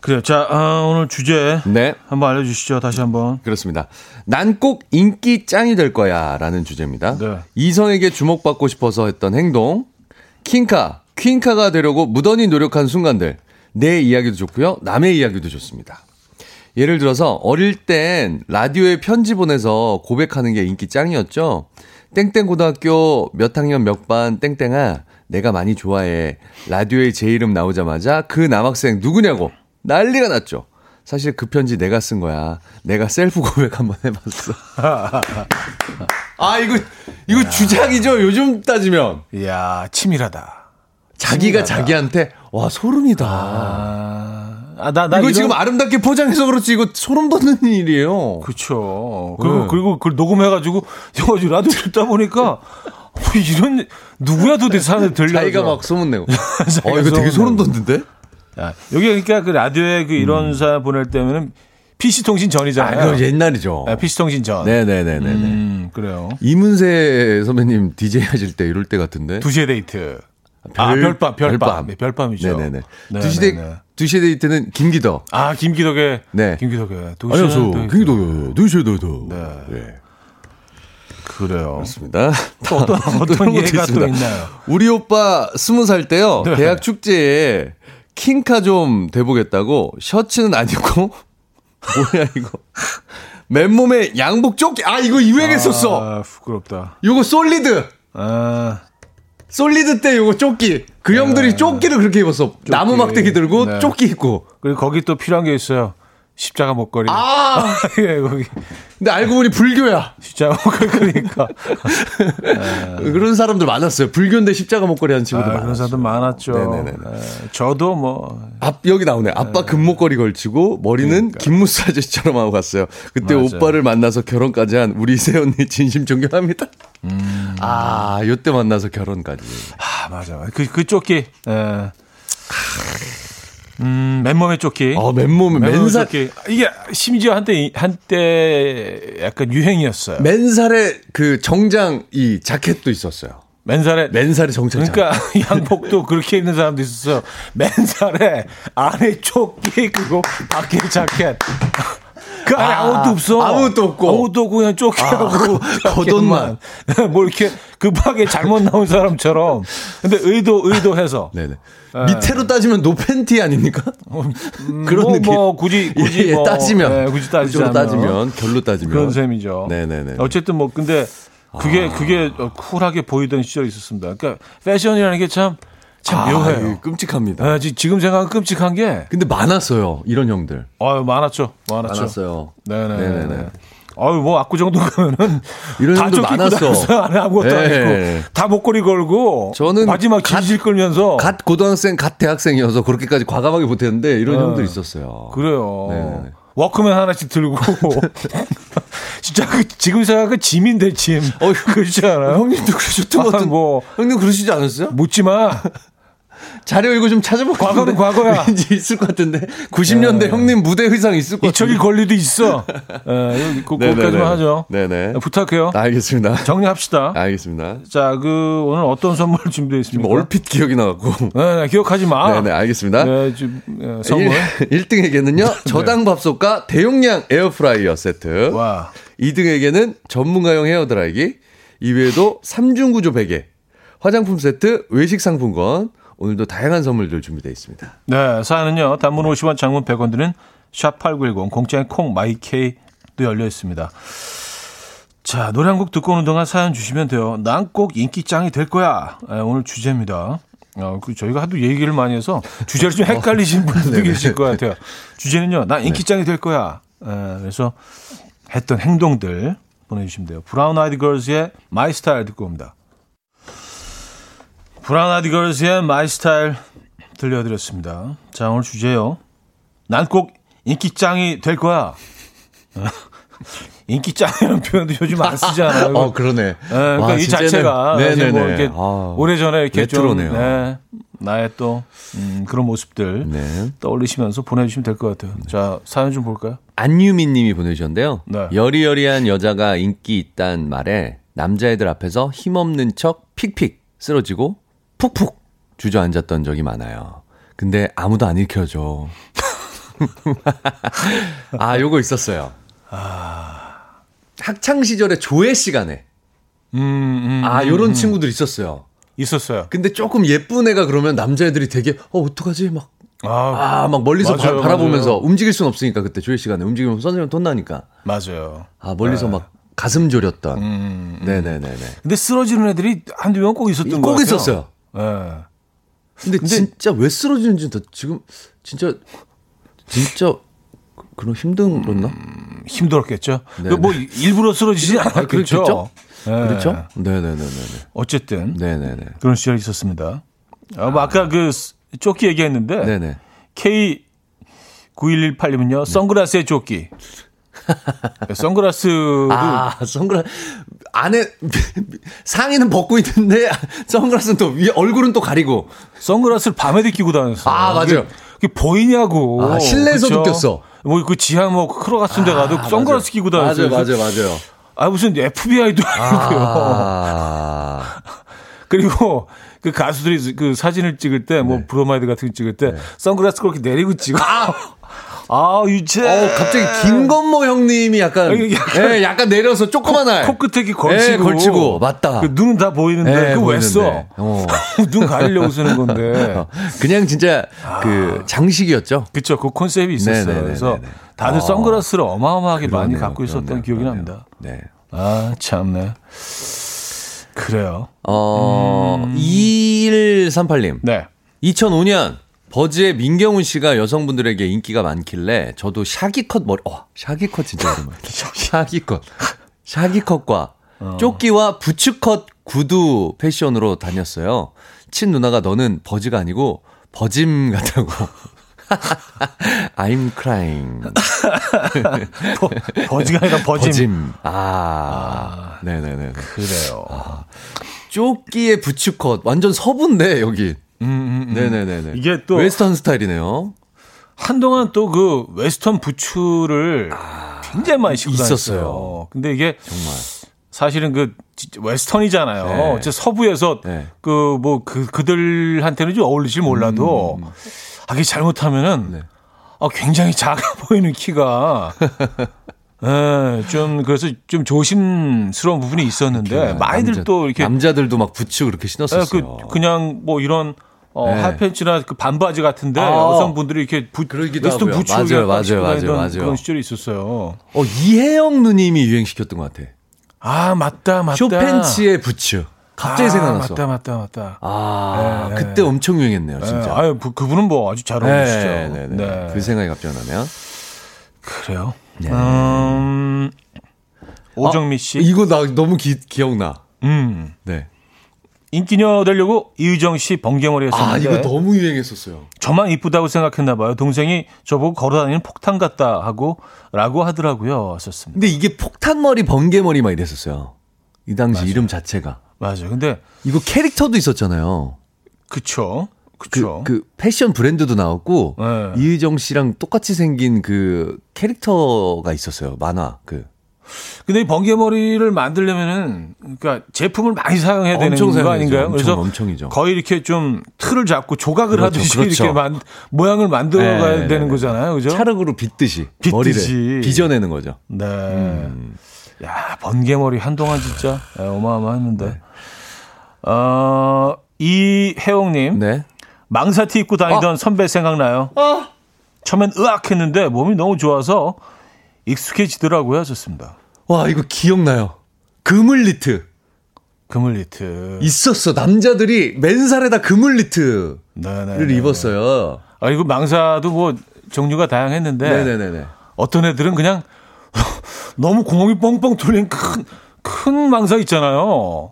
그래요. 자, 아, 오늘 주제 네. 한번 알려주시죠. 다시 한번. 그렇습니다. 난 꼭 인기 짱이 될 거야 라는 주제입니다. 네. 이성에게 주목받고 싶어서 했던 행동. 킹카, 퀸카가 되려고 무던히 노력한 순간들. 내 이야기도 좋고요. 남의 이야기도 좋습니다. 예를 들어서 어릴 땐 라디오에 편지 보내서 고백하는 게 인기 짱이었죠. 땡땡 고등학교 몇 학년 몇 반 땡땡아 내가 많이 좋아해. 라디오에 제 이름 나오자마자 그 남학생 누구냐고 난리가 났죠. 사실 그 편지 내가 쓴 거야. 내가 셀프 고백 한번 해봤어. [LAUGHS] 아 이거 이거 주작이죠. 요즘 따지면 이야, 치밀하다. 자기가 신기하다. 자기한테 와 소름이다. 아, 아, 나, 나. 이거 이런- 지금 아름답게 포장해서 그렇지 이거 소름 돋는 일이에요. 그쵸. 그리고, 네. 그리고 그걸 녹음해가지고, 저 지금 라디오 듣다 보니까, 뭐 이런, 누구야 도대체 사람들 들려. 자기가 막 소문내고. [LAUGHS] 어, 이거 되게 소름. 돋는데? 야, 여기 그러니까 그 라디오에 그 이런 사연 보낼 때면은 PC통신 아, 전이잖아요. 그거 옛날이죠. 네, PC통신 전. 네네네네. 네 음, 그래요. 이문세 선배님 DJ 하실 때 이럴 때 같은데. 2시의 데이트. 아, 별밤, 별밤. 네, 별밤 이죠. 네네네. 네, 두시 네, 데이, 네. 두시 데이트는 김기덕. 아, 김기덕의. 네. 김기덕의. 두 안녕하세요. 시의 데이트. 김기덕. 두시 데이트. 네. 네. 그래요. 그렇습니다. 또 어떤, [LAUGHS] 어떤 예가 또 있습니다. 있나요? 우리 오빠 스무 살 때요. 네. 대학 축제에 킹카 좀 돼보겠다고 셔츠는 아니고 [LAUGHS] 뭐야 이거 맨몸에 양복 조끼 아 이거 유행했었어. 아, 부끄럽다. 요거 솔리드 아, 솔리드 때 요거 조끼 그 형들이 조끼를 그렇게 입었어. 나무 막대기 들고 네. 조끼 입고. 그리고 거기 또 필요한 게 있어요. 십자가 목걸이. 아 [LAUGHS] 예, 거기. 근데 알고 보니 불교야. 십자가 목걸이 그러니까. [LAUGHS] 그런 사람들 많았어요. 불교인데 십자가 목걸이 아, 친구들 그런 많았어요. 사람들 많았죠. 네네네. 예, 저도 뭐 앞 여기 나오네. 아빠 금목걸이 걸치고 머리는 김무스 아저씨처럼 하고 갔어요. 그때 그러니까. 맞아요. 오빠를 만나서 결혼까지 한 우리 새 언니 진심 존경합니다. 음. 아, 요때 만나서 결혼까지. 아, 맞아. 그, 그 조끼. 예. 음, 맨몸에 조끼. 어, 맨몸에 맨몸에 맨살 조끼. 이게 심지어 한때, 한때 약간 유행이었어요. 맨살에 그 정장 이 자켓도 있었어요. 맨살에. 맨살에 정장. 그러니까 [LAUGHS] 양복도 그렇게 입는 사람도 있었어요. 맨살에 안에 조끼 그리고 밖에 자켓. 그 안에 아, 아, 무것도 없어. 아무것도 없고. 아무것도 없고 그냥 조끼하고 아. [LAUGHS] 겉옷만. [LAUGHS] 뭐 이렇게 급하게 잘못 나온 사람처럼. 근데 의도 의도해서. 네네. 밑으로 따지면 노팬티 아닙니까? [LAUGHS] 그런 뭐, 느낌. 뭐 굳이 굳이 예, 예, 뭐, 따지면 예, 굳이 그쪽으로 따지면 결로 따지면 그런 셈이죠. 네네네. 아. 어쨌든 뭐 근데 그게 그게 쿨하게 보이던 시절이 있었습니다. 그러니까 패션이라는 게참참 아, 묘해요. 이거 끔찍합니다. 아, 지- 지금 생각은 끔찍한 게 근데 많았어요. 이런 형들. 아유 많았죠, 많았죠. 많았어요. 네네. 네 네네. 아유 뭐 압구정도 가면은 [LAUGHS] 이런 입고 많았어. 안에 아무것도 네. 아니고 다 목걸이 걸고 저는 마지막 갓- 질질 끌면서 갓 고등학생, 갓 대학생이어서 그렇게까지 과감하게 못했는데 이런 어. 형들 있었어요. 그래요. 네네네. 워크맨 하나씩 들고 [LAUGHS] [LAUGHS] 진짜 그 지금 생각은 짐인데 짐. 어, 그렇지 않아요? 형님도 그러셨던 것 아. 뭐 형님 그러시지 않았어요? 묻지 마. 자료 이거 좀 찾아보고. 과거는 과거야. [LAUGHS] 왠지 있을 것 같은데. 90년대 네. 형님 무대 의상 있을 것 잊혀질 같은데. 권리도 있어. 예, 그, 네네네. 거기까지만 하죠. 네네. 부탁해요. 알겠습니다. 정리합시다. 알겠습니다. 자, 그 오늘 어떤 선물 준비되어 있습니까? 얼핏 기억이 나갖고. 네, 네, 기억하지 마. 네네, 알겠습니다. 네, 지금 예, 선물. 1, [LAUGHS] 등에게는요 저당 밥솥과 대용량 에어프라이어 세트. 와. 2등에게는 전문가용 헤어드라이기. 이외에도 3중 구조 베개, 화장품 세트, 외식 상품권, 오늘도 다양한 선물들 준비되어 있습니다. 네, 사연은요. 단문 50원, 장문 100원 드는 샵8910 공짜인 콩 마이케이도 열려 있습니다. 자, 노래 한 곡 듣고 오는 동안 사연 주시면 돼요. 난 꼭 인기짱이 될 거야. 네, 오늘 주제입니다. 어, 그 저희가 하도 얘기를 많이 해서 주제를 좀 [LAUGHS] 헷갈리신 분들도 계실 것 같아요. 주제는요. 난 인기짱이 될 거야. 네, 그래서 했던 행동들 보내주시면 돼요. 브라운 아이드 걸스의 My Style 듣고 옵니다. 아이드 걸스의 My Style 들려드렸습니다. 자, 오늘 주제요. 난 꼭 인기짱이 될 거야. [LAUGHS] 인기짱이라는 표현도 요즘 안 쓰잖아요. [LAUGHS] 어, 그러네. 네, 그러니까 와, 이 진짜는- 자체가 뭐 네네네. 이렇게 아, 오래전에 이렇게 레트로네요. 좀 네, 나의 또 음, 그런 모습들 네. 떠올리시면서 보내주시면 될 것 같아요. 자, 사연 좀 볼까요? 안유민 님이 보내주셨는데요. 네. 여리여리한 여자가 인기 있단 말에 남자애들 앞에서 힘없는 척 픽픽 쓰러지고 푹푹 주저앉았던 적이 많아요. 근데 아무도 안 일으켜줘. [LAUGHS] 아, 요거 있었어요. 학창 시절에 조회 시간에 음, 음, 아, 음, 요런 음. 친구들 있었어요. 있었어요. 근데 조금 예쁜 애가 그러면 남자애들이 되게 어 어떡하지 막 아, 아, 막 멀리서 맞아요, 바, 라보면서. 움직일 수는 없으니까 그때 조회 시간에 움직이면 선생님 돈 나니까. 맞아요. 아, 멀리서 막 가슴 졸였던. 음, 음. 네네네네. 근데 쓰러지는 애들이 한두 명 꼭 있었던 것 꼭. 있었어요. 예. 근데, 근데- 진짜 왜 쓰러지는지 나 지금 진짜 진짜 그- 그런 힘들었나? 힘들었겠죠. 네, 뭐 일부러 쓰러지지 않았겠죠. 그렇겠죠? 예. 그렇죠? 네네네네. 어쨌든 네네네. 그런 시절이 있었습니다. 아, 뭐 아 까 그 스- 조끼 얘기했는데 네네. K9118님은요. 선글라스의 조끼. 선글라스도 아, 선글라스 안에 [LAUGHS] 상의는 벗고 있는데 선글라스는 또 위에 얼굴은 또 가리고. 선글라스를 밤에도 끼고 다녔어요. 아, 맞아요. 그게, 보이냐고. 아, 실내에서도 꼈어. 뭐 그 지하 뭐 클럽 같은 데 가도 선글라스 끼고 다녔어요. 맞아요, 맞아요, 맞아요. 아 무슨 FBI도 아니고요. 아, [LAUGHS] 그리고 그 가수들이 그 사진을 찍을 때 네. 뭐 브로마이드 같은 거 찍을 때 선글라스 그렇게 내리고 찍어. 아, 유채. 어, 갑자기 김건모 형님이 약간, 약간- 예, 약간 내려서 조그만 알. 코끝에 이렇게 걸치고. 예, 걸치고. 맞다. 그 눈은 다 보이는데 예, 그거 왜 써? 어. [LAUGHS] 눈 가리려고 쓰는 건데. 어, [LAUGHS] 그냥 진짜 그 장식이었죠. 그쵸. 그 컨셉이 있었어요. 네네네네네. 그래서 다들 어. 선글라스를 어마어마하게 많이 그러네요, 갖고 있었던 그러네요, 기억이 그러네요. 납니다. 네. 아, 참네. 그래요. 어, 2138님. 네. 2005년 버즈의 민경훈 씨가 여성분들에게 인기가 많길래 저도 샤기컷 머리, 어, 샤기컷 진짜 오랜만이다. [LAUGHS] 샤기컷. 샤기컷과 조끼와 부츠컷 구두 패션으로 다녔어요. 친 누나가 너는 버즈가 아니고 버짐 같다고. [LAUGHS] I'm crying. [LAUGHS] 버, 버즈가 아니라 버짐. 버짐. 아. 네네네. 그래요. 조끼에 부츠컷. 완전 서부인데, 여기. 음, 음, 음. 네네네네. 이게 또 웨스턴 스타일이네요. 한동안 또 그 웨스턴 부츠를 굉장히 많이 신고 아, 있었어요. 근데 이게 정말. 사실은 그 웨스턴이잖아요. 네. 제 서부에서 네. 그뭐 그 그들한테는 좀 어울릴지 몰라도 아, 이게 잘못하면은 음, 네. 아, 굉장히 작아 [LAUGHS] 보이는 키가 [LAUGHS] 예, 좀 그래서 좀 조심스러운 부분이 있었는데 많이들 남자- 또 이렇게 남자들도 막 부츠 그렇게 예, 신었었어요. 그 그냥 뭐 이런 어, 네. 하이팬츠나 그 반바지 같은데 아. 여성분들이 이렇게 부, 웨스턴. 부츠를 맞아요, 딱 맞아요, 맞아요, 맞아요. 그런 시절이 있었어요. 어, 이혜영 누님이 유행시켰던 것 같아. 아 맞다 맞다. 쇼팬츠의 부츠. 갑자기 아, 생각났어. 맞다 맞다 맞다. 아, 네, 그때 엄청 유행했네요, 진짜. 예, 아유 그, 그분은 뭐 아주 잘 어울리시죠. 네, 네, 네. 그 생각이 갑자기 나네요. 그래요. 네. 음, 오정미 씨. 아, 이거 나 너무 기, 기억나. 음. 네. 인기녀 되려고 이유정 씨 번개머리 아, 했었는데 이거 너무 유행했었어요. 저만 이쁘다고 생각했나 봐요. 동생이 저보고 걸어다니는 폭탄 같다 하고 라고 하더라고요. 썼습니다. 근데 이게 폭탄머리, 번개머리 막 이랬었어요. 이 당시 이름 자체가. 맞아요. 근데 이거 캐릭터도 있었잖아요. 그쵸. 그, 그쵸. 그 패션 브랜드도 나왔고 네. 이의정 씨랑 똑같이 생긴 그 캐릭터가 있었어요. 만화 그. 근데 이 번개머리를 만들려면은 그러니까 제품을 많이 사용해야 되는 엄청 거. 아닌가요? 엄청, 그래서 엄청이죠. 거의 이렇게 좀 틀을 잡고 조각을 그렇죠, 하듯이 그렇죠. 이렇게 만, 모양을 만들어 가야 네, 되는 네, 거잖아요. 그죠? 차륵으로 빗듯이, 빗듯이. 머리를 빚어내는 거죠. 네. 음. 야, 번개머리 한동안 진짜 네, 어마어마했는데. 네. 어, 이혜옥님. 네. 망사티 입고 다니던 어? 선배 생각나요? 어? 처음엔 으악 했는데 몸이 너무 좋아서 익숙해지더라고요. 좋습니다. 와, 이거 기억나요. 그물 니트. 그물 니트. 있었어. 남자들이 맨살에다 그물 니트를 네네네네. 입었어요. 아, 이거 망사도 뭐 종류가 다양했는데. 네네네. 어떤 애들은 그냥 [LAUGHS] 너무 구멍이 뻥뻥 뚫린 큰, 큰 망사 있잖아요.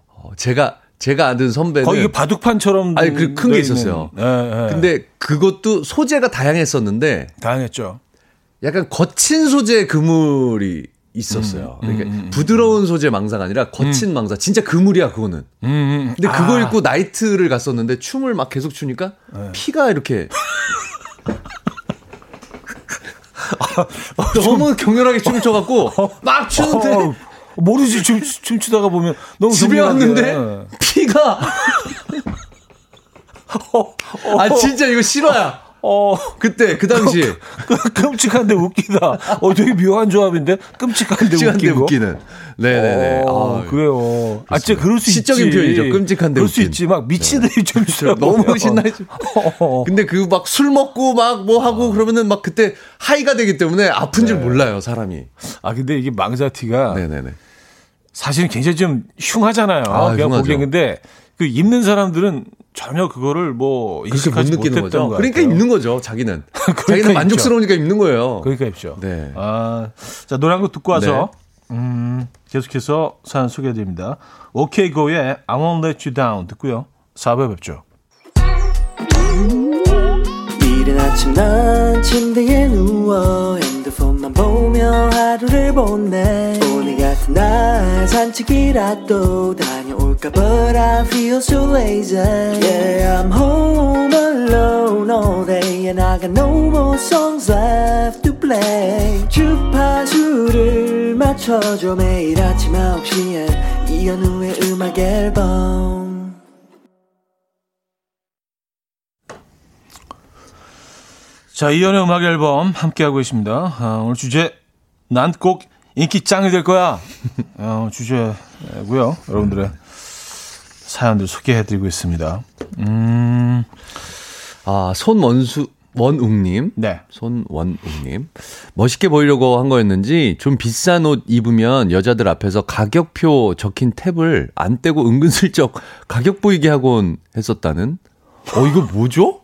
어, 제가, 제가 아는 선배는. 거의 바둑판처럼. 아니, 그 큰 게 있었어요. 네, 네. 근데 그것도 소재가 다양했었는데. 다양했죠. 약간 거친 소재 그물이 있었어요. 음, 음, 그러니까 음, 부드러운 소재 망사가 아니라 거친 음. 망사. 진짜 그물이야, 그거는. 근데 그거 아. 입고 나이트를 갔었는데 춤을 막 계속 추니까 네. 피가 이렇게 [LAUGHS] [LAUGHS] 너무 격렬하게 춤을 춰갖고 막 추는데 어, 모르지 춤, 춤추다가 보면 너무 집에 왔는데 피가 [LAUGHS] 아 진짜 이거 실화야. 어 그때 그 당시에 끔찍한데 웃기다. 어 되게 묘한 조합인데 끔찍한데, 끔찍한데 웃기는. 네네네. 어, 아, 그래요. 아 진짜 그럴 수 시적인 있지. 표현이죠. 끔찍한데 그럴 수 있지. 막 미친 듯이 네. 좀 그렇죠. 너무 [LAUGHS] 신나죠. [LAUGHS] 근데 그 막 술 먹고 막 뭐 하고 어. 그러면은 막 그때 하이가 되기 때문에 아픈 네. 줄 몰라요 사람이. 아 근데 이게 망자티가 네네네. 사실은 굉장히 좀 흉하잖아요. 아, 그냥 보기엔 근데 그 입는 사람들은 전혀 그거를 뭐 인식하지 못 느끼는 거죠. 그러니까 입는 거죠. 자기는 [LAUGHS] 그러니까 자기는 만족스러우니까 입는 거예요. 그러니까 입죠. 네. 아, 자 노래 한 곡 듣고 와서 네. 음, 계속해서 사연 소개해드립니다. OKGO의 I Won't Let You Down 듣고요. 4부에 뵙죠. 이른 아침 난 침대에 누워 핸드폰만 보며 하루를 보내 오늘 같은 날 산책이라도 다 볼까 But I feel so lazy Yeah I'm home alone all day And I got no more songs left to play 주파수를 맞춰줘 매일 아침 9시에 이현우의 음악 앨범 자, 이현우의 음악 앨범 함께하고 있습니다. 아, 오늘 주제 난 꼭 인기 짱이 될 거야. 어, [LAUGHS] 주제고요. 여러분들의 사연들 소개해드리고 있습니다. 음, 아, 손원수, 원웅님. 네. 손원웅님. 멋있게 보이려고 한 거였는지 좀 비싼 옷 입으면 여자들 앞에서 가격표 적힌 탭을 안 떼고 은근슬쩍 가격 보이게 하곤 했었다는? 어, 이거 뭐죠?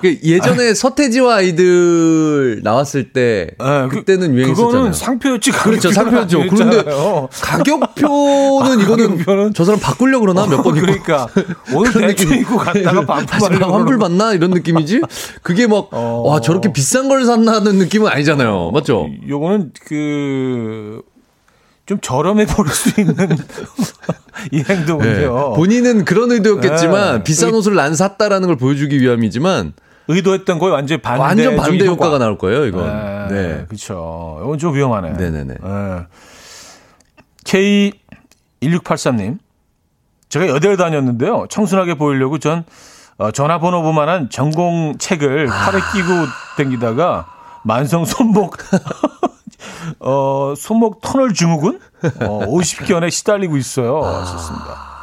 그 예전에 아 서태지와 아이들 나왔을 때 아, 그때는 그, 유행했었잖아요. 상표였지. 그렇죠, 상표였죠. [LAUGHS] 그런데 가격표는 이거는 가격표는 저 사람 바꾸려 고 그러나 몇번 그러니까 오늘 대충 입고 갔다가 반품하려고 환불 받나 이런 느낌이지. 그게 막와 어... 저렇게 비싼 걸 샀나는 느낌은 아니잖아요. 맞죠? 요거는 그 좀 저렴해 보일 수 있는 [LAUGHS] 이 행동은요. 네. 본인은 그런 의도였겠지만 네. 비싼 옷을 난 샀다라는 걸 보여주기 위함이지만 의도했던 거에 완전 반대 완전 반대 효과. 가 나올 거예요, 이건. 네. 네. 그렇죠. 이건 좀 위험하네. 네 네네. 네. K1683님. 제가 여대를 다녔는데요. 청순하게 보이려고 전 어, 전화번호부만한 전공 책을 아. 팔에 끼고 댕기다가 만성 손목 [LAUGHS] 어, 손목 터널 증후군 어, 50견에 시달리고 있어요. 아. 좋습니다.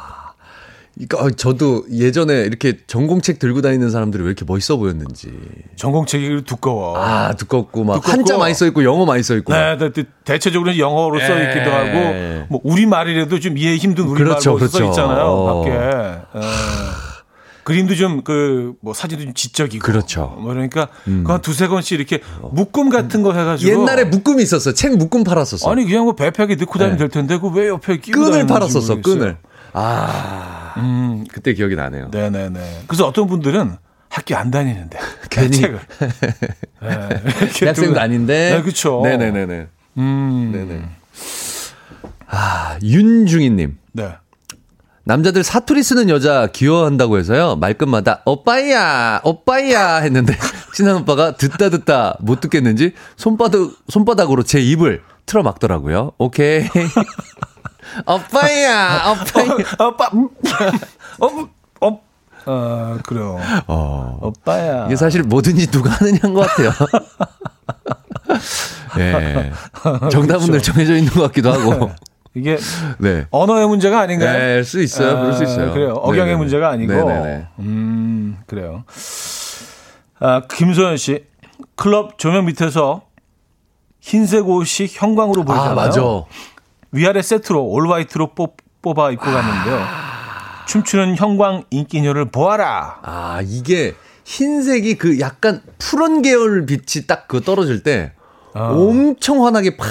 이거 저도 예전에 이렇게 전공책 들고 다니는 사람들이 왜 이렇게 멋있어 보였는지. 전공책이 두꺼워. 아 두껍고 막 두껍고. 한자 많이 써 있고 영어 많이 써 있고. 네, 네, 네 대체적으로 영어로 써 있기도 하고 뭐 우리 말이라도 좀 이해 힘든 우리 그렇죠, 그렇죠. 써 있잖아요. 어. 밖에. 에. 그림도 좀 그 뭐 사진도 좀 지적이고. 그렇죠. 뭐 그러니까 음. 그한 두세 권씩 이렇게 묶음 같은 거 해가지고. 옛날에 묶음이 있었어. 책 묶음 팔았었어. 아니 그냥 뭐 배팩에 넣고 다니면 네. 될 텐데 그 왜 옆에 끼고 끈을 팔았었어. 끈을. 아, 음, 그때 기억이 나네요. 네네네. 그래서 어떤 분들은 학교 안 다니는데 [LAUGHS] 괜히 책을 [LAUGHS] 네, 대학생도 아닌데. 네, 그렇죠. 네네네네. 음, 네네. 아, 윤중희님. 네. 남자들 사투리 쓰는 여자 귀여워한다고 해서요. 말끝마다 오빠야, 오빠야 했는데 [LAUGHS] 친한 오빠가 듣다 듣다 못 듣겠는지 손바닥 손바닥으로 제 입을 틀어 막더라고요. 오케이. [LAUGHS] 오빠야, 오빠야. 어, 오빠. 어, 어, 어, 그래요. 어. 오빠야. 이게 사실 뭐든지 누가 하느냐인 것 같아요. [LAUGHS] 예. 정답은 늘 정해져 있는 것 같기도 하고. 이게 네. 언어의 문제가 아닌가요? 네, 수 있어요. 아, 그럴 수 있어요. 그래요. 억양의 네네네. 문제가 아니고. 네네네. 음, 그래요. 아, 김소연 씨. 클럽 조명 밑에서 흰색 옷이 형광으로 보이잖아요. 아, 맞아. 위아래 세트로 올 화이트로 뽑, 뽑아 입고 갔는데요. 아. 춤추는 형광 인기녀를 보아라. 아, 이게 흰색이 그 약간 푸른 계열 빛이 딱 그 떨어질 때 어. 엄청 환하게 팍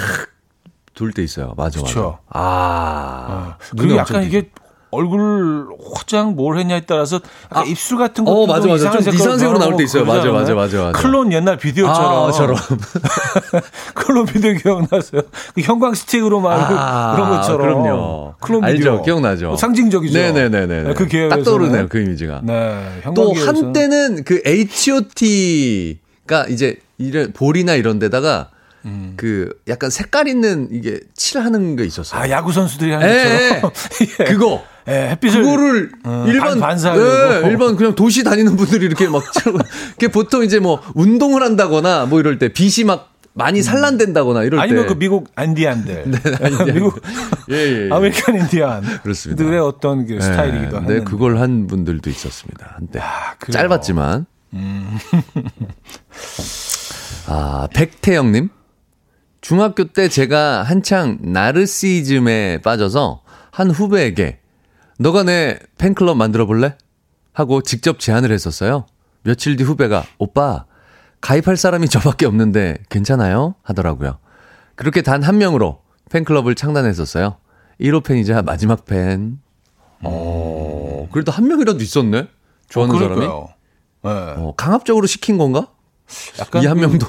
돌때 있어요. 맞아, 그쵸. 맞아. 아. 어. 그리고 약간 이게 얼굴 화장 뭘 했냐에 따라서 아, 입술 같은 것도 어, 맞아, 맞아. 이상한 좀 이상색으로 나올 때 있어요. 맞아, 맞아, 맞아, 맞아. 클론 옛날 비디오처럼. 아. [LAUGHS] 클론 비디오 기억나세요? 그 형광 스틱으로 말고 아, 그런 것처럼. 그럼요. 클론 비디오. 알죠, 기억나죠. 뭐 상징적이죠. 네네네네. 네, 그 기억에서. 딱 떠오르네요, 그 이미지가. 네. 또 한때는 그 H.O.T가 이제 이런 볼이나 이런 데다가 음. 그 약간 색깔 있는 이게 칠하는 게 있었어요. 아 야구 선수들이 하는 예, 것처럼 예. [LAUGHS] 그거. 예, 햇빛을 그거를 어, 일반 반사 예, 일반 그냥 도시 다니는 분들이 이렇게 막 [LAUGHS] 그게 보통 이제 뭐 운동을 한다거나 뭐 이럴 때 빛이 막 많이 음. 산란된다거나 이럴 아니면 때. 그 미국 인디안들. 네, 인디안. 미국 [LAUGHS] 예, 예, 예. American 인디안. 그렇습니다. 들의 어떤 그 스타일이기도 한데. 네, 그걸 한 분들도 있었습니다. 한때. 아, 짧았지만. 음. 아, 백태영님. 중학교 때 제가 한창 나르시즘에 빠져서 한 후배에게 너가 내 팬클럽 만들어 볼래? 하고 직접 제안을 했었어요. 며칠 뒤 후배가 오빠 가입할 사람이 저밖에 없는데 괜찮아요? 하더라고요. 그렇게 단 한 명으로 팬클럽을 창단했었어요. 1호 팬이자 마지막 팬. 어, 그래도 한 명이라도 있었네? 좋아하는 어, 사람이? 네. 어, 강압적으로 시킨 건가? 약간 이한 그 명도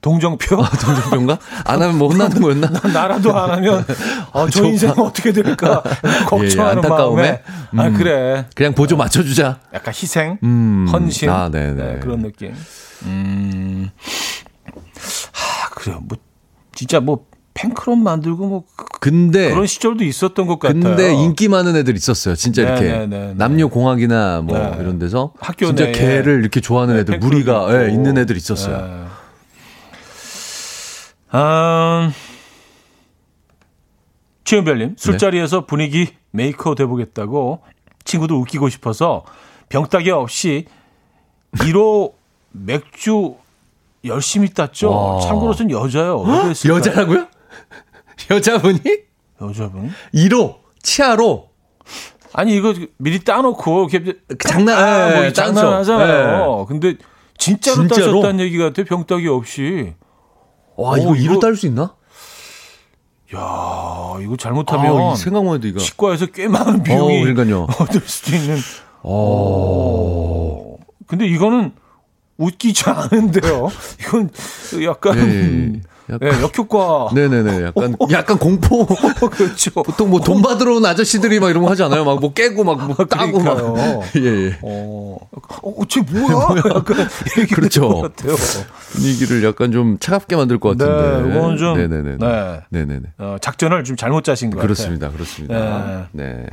동정표? 아, 동정표인가? 안 하면 뭐 혼나는 거였나? 나라도 안 하면 어, 저 인생은 어떻게 될까 걱정하는 [LAUGHS] 예, 예, 마음에 음, 아 그래 그냥 보조 맞춰주자. 약간 희생, 음, 헌신 아, 네, 그런 느낌. 음, 하 그래요. 뭐 진짜 뭐 팬클럽 만들고 뭐 근데 그런 시절도 있었던 것 같아요. 근데 인기 많은 애들 있었어요. 진짜 네, 이렇게 네, 네, 네. 남녀 공학이나 뭐 네. 이런 데서 학교 진짜 걔를 이렇게 좋아하는 네, 애들 무리가 예, 있는 애들 있었어요. 음, 최은별님 술자리에서 분위기 메이커 돼보겠다고 친구도 웃기고 싶어서 병따기 없이 이로 [LAUGHS] 맥주 열심히 땄죠. 와. 참고로 전 여자요. 여자라고요? [LAUGHS] 여자분이? 여자분? 1호, 치아로. 아니, 이거 미리 따놓고, 이렇게. 장난, 아, 뭐 장난하잖아요. 네. 근데 진짜로, 진짜로 따셨다는 얘기 같아, 병따기 없이. 와, 이거 1호 딸수 있나? 야 이거 잘못하면. 아, 생각만 해도 이거. 치과에서 꽤 많은 비용이. 어, 그러니까요. [LAUGHS] 얻을 수도 있는. 오. 근데 이거는 웃기지 않은데요. [LAUGHS] 이건 약간. 예, 예. 예. 약간 네, 역효과. 네네네. 약간 [LAUGHS] 약간 공포. [LAUGHS] 그렇죠. 보통 뭐 돈 받으러 온 아저씨들이 막 이런 거 하지 않아요? 막 뭐 깨고 막뭐 까고 막. [LAUGHS] 예, 예. 어, 어, 쟤 뭐야? 약간 그렇죠. 분위기를 약간 좀 차갑게 만들 것 같은데. 네, 이건 좀. 네네네. 네. 네네네. 어, 작전을 좀 잘못 짜신 것 그렇습니다, 같아요. 그렇습니다. 그렇습니다. 네. 네.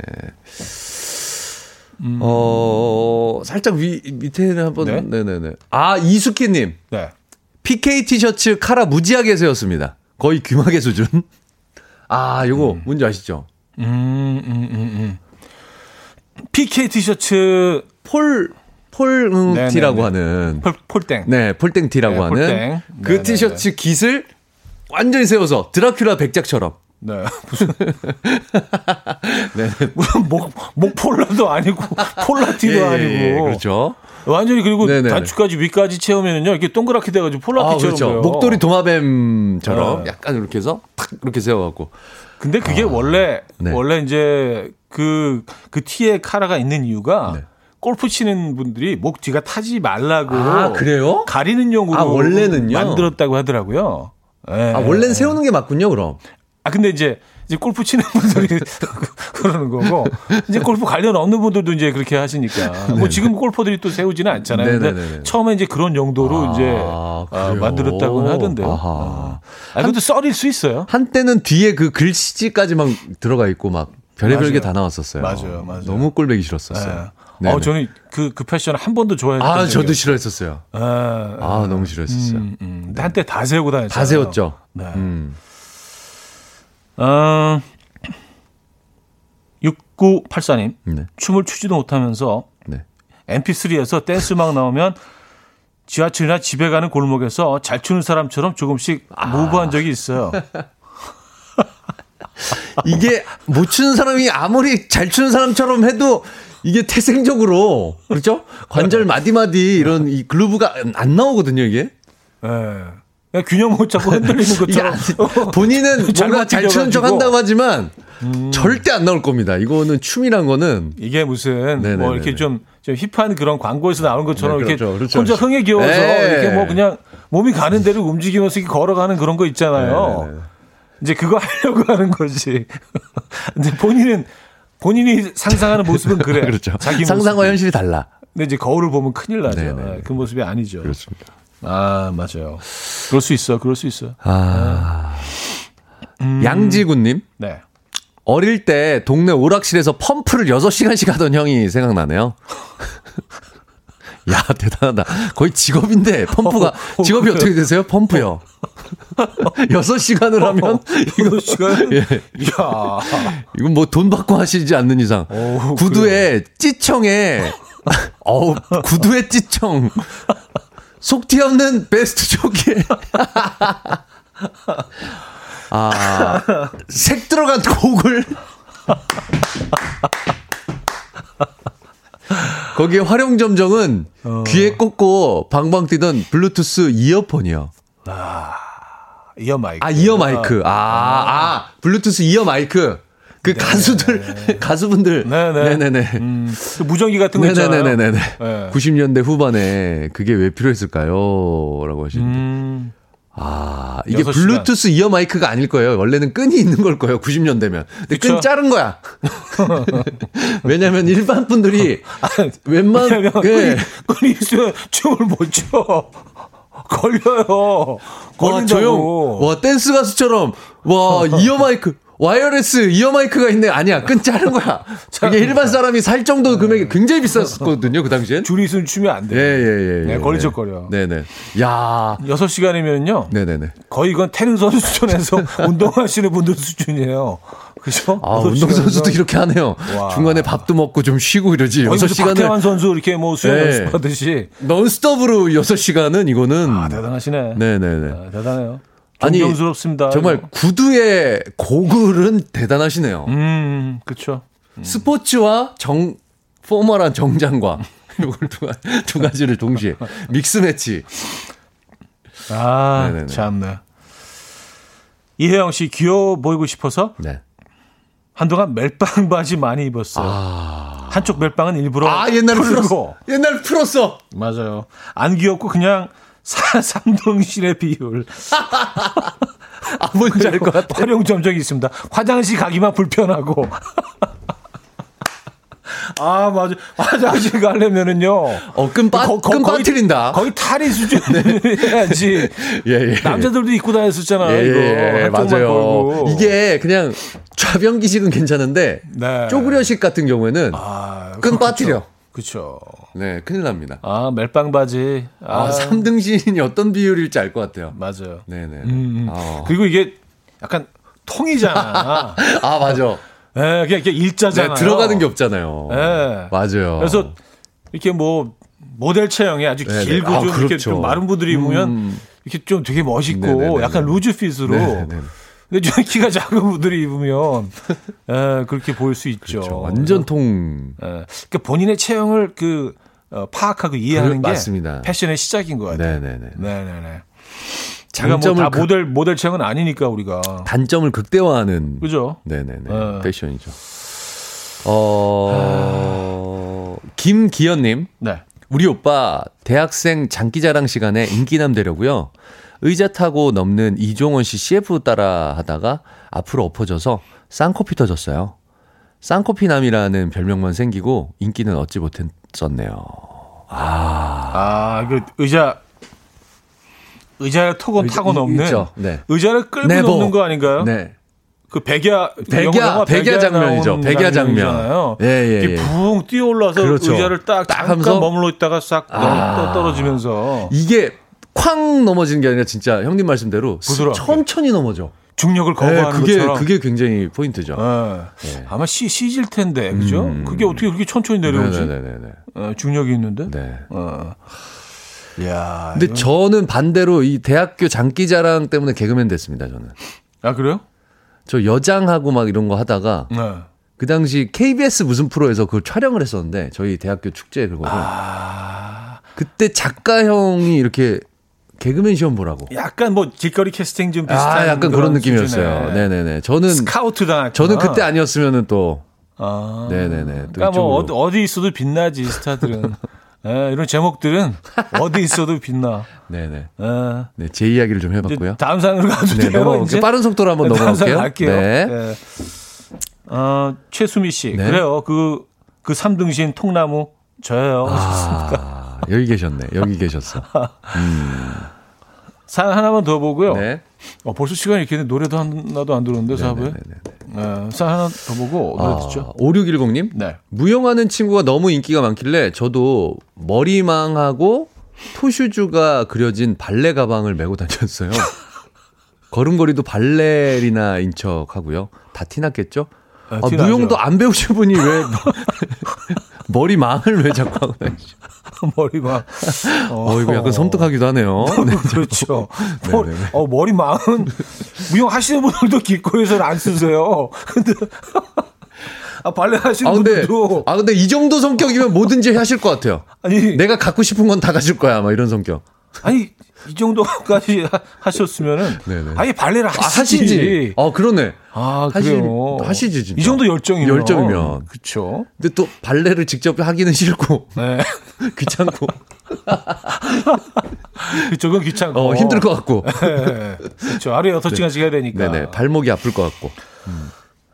음. 어, 살짝 위, 밑에는 한번. 네? 네네네. 아, 이수키님. 네. PK 티셔츠 카라 무지하게 세웠습니다. 거의 귀마개 수준. 아, 요거 음. 뭔지 아시죠? 음, 음, 음, 음. PK 티셔츠 폴 폴티라고 하는 폴, 폴땡. 네, 폴땡티라고 네, 하는 폴땡. 그 네네네. 티셔츠 깃을 완전히 세워서 드라큘라 백작처럼 네. 무슨. [LAUGHS] 네. [LAUGHS] 목, 목폴라도 아니고, 폴라티도 예, 예, 아니고. 그렇죠. 완전히 그리고 네네. 단추까지 위까지 채우면은요, 이렇게 동그랗게 돼가지고 폴라티처럼. 아, 그렇죠. 목도리 도마뱀처럼 네. 약간 이렇게 해서 탁 이렇게 세워갖고. 근데 그게 아, 원래, 네. 원래 이제 그, 그 티에 카라가 있는 이유가 네. 골프 치는 분들이 목 뒤가 타지 말라고. 아, 그래요? 가리는 용으로. 아, 원래는요? 만들었다고 하더라고요. 네. 아, 원래는 세우는 게 맞군요, 그럼. 아 근데 이제 이제 골프 치는 분들이 [LAUGHS] 그러는 거고 이제 골프 관련 없는 분들도 이제 그렇게 하시니까 뭐 지금 골퍼들이 또 세우지는 않잖아요. 근데 처음에 이제 그런 용도로 아, 이제 아, 만들었다고 하던데요. 아하. 아 근데 썰일 수 있어요. 한때는 뒤에 그 글씨까지만 들어가 있고 막 별의별 게 다 나왔었어요. 맞아요, 맞아요. 너무 꼴배기 싫었었어요. 네. 어, 저는 그, 그 패션을 한 번도 좋아했던 아, 저도 싫어했었어요. 아, 아, 너무 싫어했었어요. 음, 음. 한때 다 세우고 다녔어요. 다 세웠죠. 네. 음. 어, 6984님. 네. 춤을 추지도 못하면서 네. mp3에서 댄스 음악 나오면 지하철이나 집에 가는 골목에서 잘 추는 사람처럼 조금씩 아. 무브한 적이 있어요. [LAUGHS] 이게 못 추는 사람이 아무리 잘 추는 사람처럼 해도 이게 태생적으로 그렇죠? 관절 마디마디 이런 이 글루브가 안 나오거든요, 이게. 예. 그냥 균형 못 잡고 [LAUGHS] 흔들리는 것처럼. 안- 본인은 [LAUGHS] 뭔가 잘 추는 척. 한다고 하지만 절대 안 나올 겁니다. 이거는 춤이란 거는 이게 무슨 네네네네. 뭐 이렇게 좀, 좀 힙한 그런 광고에서 나오는 것처럼 네, 이렇게 그렇죠, 그렇죠, 혼자 그렇죠. 흥에 기워서 네. 이렇게 뭐 그냥 몸이 가는 대로 움직이면서 이렇게 걸어가는 그런 거 있잖아요. 네네네. 이제 그거 하려고 하는 거지. [LAUGHS] 근데 본인은 본인이 상상하는 모습은 그래. 그렇죠. 자기 상상과 모습이. 현실이 달라. 근데 이제 거울을 보면 큰일 나죠. 네네네. 그 모습이 아니죠. 그렇습니다. 아 맞아요. 그럴 수 있어. 그럴 수 있어. 아. 양지구님, 네. 어릴 때 동네 오락실에서 펌프를 6시간씩 하던 형이 생각나네요. [LAUGHS] 야, 대단하다. 거의 직업인데, 펌프가. 어, 직업이 그래요? 어떻게 되세요? 펌프요. [LAUGHS] 6시간을 하면, 이거 시간. [LAUGHS] 예. 야. 이건 뭐 돈 받고 하시지 않는 이상. 오, 구두에 찌청에, 어우, 구두에 찌청. 속 튀었는 베스트 조끼에. 아, 색 들어간 곡을. 거기에 활용 점정은 귀에 꽂고 방방 뛰던 블루투스 이어폰이요. 이어 마이크. 아, 이어 마이크. 아, 아, 블루투스 이어 마이크. 그 가수들, [LAUGHS] 가수분들. 네네. 네네네. 음, 그 무전기 같은 거 있잖아요. 네네네네네. 네. 90년대 후반에 그게 왜 필요했을까요? 라고 하시는데. 음, 아, 이게. 블루투스 이어 마이크가 아닐 거예요. 원래는 끈이 있는 걸 거예요. 90년대면. 근데 그쵸? 끈 자른 거야. [LAUGHS] [LAUGHS] 왜냐면 일반 분들이 웬만, 왜냐면 예. 끈이, 끈이 있으면 춤을 못 춰. 걸려요. 와, 저 걸린다고. 형, 와, 댄스 가수처럼, 와, 이어 마이크, wireless 이어 마이크가 있네. 아니야, 끈 자른 거야. [LAUGHS] 이게 일반 사람이 살 정도 금액이 굉장히 비쌌었거든요, 그 당시엔. 줄이 있으면 추면 안 돼. 예, 예, 예. 네, 예. 걸리적거려. 네 네. 야 6시간이면요. 네 네 네. 거의 이건 태릉 선수촌에서 [LAUGHS] [LAUGHS] 운동하시는 분들 수준이에요. 그죠? 아, 운동선수도 이렇게 하네요. 와. 중간에 밥도 먹고 좀 쉬고 이러지. 거의 여섯 무슨 시간을 박태환 선수 이렇게 뭐 수영 네. 연습하듯이. 넌스톱으로 여섯 시간은 이거는. 아, 대단하시네. 네네네. 아, 대단해요. 아니, 존경스럽습니다. 정말 이거. 구두의 고글은 대단하시네요. 음, 그쵸. 스포츠와 정, 포멀한 정장과 [LAUGHS] 이걸 두, 가- 두 가지를 동시에 믹스 매치. 아, 네네네. 참네. 이혜영 씨 귀여워 보이고 싶어서 네. 한동안 멜빵 바지 많이 입었어요. 아, 한쪽 멜빵은 일부러 아 옛날에 풀고. 옛날에 풀었어. 맞아요. 안 귀엽고 그냥 사, 삼동실의 비율. [LAUGHS] 아, 뭔지 알 것 같아. 활용 점적이 있습니다. 화장실 가기만 불편하고. 아, 맞아. 화장실 가려면은요. 어, 끈 빠, 거- 거- 끈 거의- 빠뜨린다. 거의 탈의 수준 해야지. [LAUGHS] 예, 예. 남자들도 입고 다녔었잖아요. 예, 이거. 예, 맞아요. 걸고. 이게 그냥 좌변기식은 괜찮은데 네. 쪼그려식 같은 경우에는 아, 끈 빠뜨려. 그쵸. 네, 큰일 납니다. 아, 멜빵 바지. 아, 아, 3등신이 어떤 비율일지 알 것 같아요. 맞아요. 네 네. 음, 음. 아. 그리고 이게 약간 통이잖아. [LAUGHS] 아, 맞아. 예, 그냥 이렇게 일자잖아요. 네, 들어가는 게 없잖아요. 예. 맞아요. 그래서 이렇게 뭐 모델 체형이 아주 네네. 길고 아, 좀 이렇게 그렇죠. 좀 마른 분들이 입으면 음. 이렇게 좀 되게 멋있고 네네네네. 약간 루즈 핏으로. 네네네. 근데 좀 키가 작은 분들이 입으면 예, 그렇게 보일 수 있죠. 그렇죠. 완전 통. 예, 그러니까 본인의 체형을 그 어, 파악하고 이해하는 그- 게 맞습니다. 패션의 시작인 것 같아요. 네네네. 네네네. 장점을 뭐다 극- 모델 모델 체형은 아니니까 우리가 단점을 극대화하는. 그죠? 네네네. 어. 패션이죠. 어, 김기현님. 네. 우리 오빠 대학생 장기자랑 시간에 인기남 되려고요. 의자 타고 넘는 이종원 씨 CF 따라 하다가 앞으로 엎어져서 쌍코피 터졌어요. 쌍코피남이라는 별명만 생기고 인기는 얻지 못했었네요. 아, 그 의자 의자를 타고 의자- 타고 이- 넘는 있죠. 네. 의자를 끌고 네버. 넘는 거 아닌가요? 네. 그 백야 백야 백야 장면이죠. 백야 장면. 장면이잖아요. 예, 예, 예. 붕 뛰어 올라서 그렇죠. 의자를 딱, 딱 잠깐 하면서 머물러 있다가 싹 아. 떠 떨어지면서 이게 쾅 넘어지는 게 아니라 진짜 형님 말씀대로 부드럽게. 천천히 넘어져. 중력을 네, 거부하는 그게 것처럼. 그게 굉장히 포인트죠. 예. 네. 아마 시, 시질 텐데, 그죠? 음. 그게 어떻게 그렇게 천천히 내려오지? 네네네네. 어, 중력이 있는데? 네. 어. 이야. 근데 이건- 저는 반대로 이 대학교 장기자랑 때문에 개그맨 됐습니다. 저는 아, 그래요? 저 여장하고 막 이런 거 하다가 네. 그 당시 KBS 무슨 프로에서 그걸 촬영을 했었는데 저희 대학교 축제 그거를 아. 그때 작가 형이 이렇게 개그맨 시험 보라고. 약간 뭐 길거리 캐스팅 좀 비슷한 아, 약간 그런 느낌이었어요. 수준의 네네 네. 저는 스카우트 당했구나. 저는 그때 아니었으면은 또 아. 네 네네. 또 그러니까 뭐 어디. 어디 있어도 빛나지 스타들은. [LAUGHS] 예, 이런 제목들은 어디 있어도 빛나. 네네. 예. 네, 제 이야기를 좀 해봤고요. 다음 사연으로 가도 네, 돼요. 이제? 빠른 속도로 한번 네, 넘어갈게요. 갈게요. 네. 네. 어, 최수미 씨. 네. 그래요. 그, 그 삼등신 통나무 저예요. 아, 여기 계셨네. 여기 계셨어. 사연 하나만 더 보고요. 네. 어, 벌써 시간이 이렇게 노래도 하나도 안 들었는데, 사부에. 네네네네. 네, 사연 하나 더 보고 노래 아, 듣죠. 5610님. 네. 무용하는 친구가 너무 인기가 많길래 저도 머리망하고 토슈즈가 그려진 발레 가방을 메고 다녔어요. [LAUGHS] 걸음걸이도 발레리나인 척 하고요. 다 티났겠죠? 아, 아. 무용도 안 배우신 분이 왜 머리망을 왜 자꾸 하고 다니시죠? [LAUGHS] 머리가. [LAUGHS] 어, 이거 약간 섬뜩하기도 하네요. [LAUGHS] 네. 그렇죠. 네, 머리, 네, 네. 어, 머리 마흔. 무용 하시는 분들도 길거리에서는 안 쓰세요. 근데. 아, 발레 하시는 아, 근데, 분들도. 아, 근데 이 정도 성격이면 뭐든지 하실 것 같아요. 아니, 내가 갖고 싶은 건 다 가질 거야. 막 이런 성격. 아니, 이 정도까지 하- [LAUGHS] 하셨으면은. 네네. 아니, 발레를 아, 하시지. 하시지. 어, 그러네. 아, 하시- 그래요. 하시 지, 진짜. 이 정도 열정이면. 열정이면. 그쵸. 근데 또 발레를 직접 하기는 싫고 네. [LAUGHS] 귀찮고 [LAUGHS] 그쪽은 귀찮고. 어, 힘들 것 같고. 네. 그렇죠. 하루에 여섯 시간씩 해야 되니까. 네네. 발목이 아플 것 같고.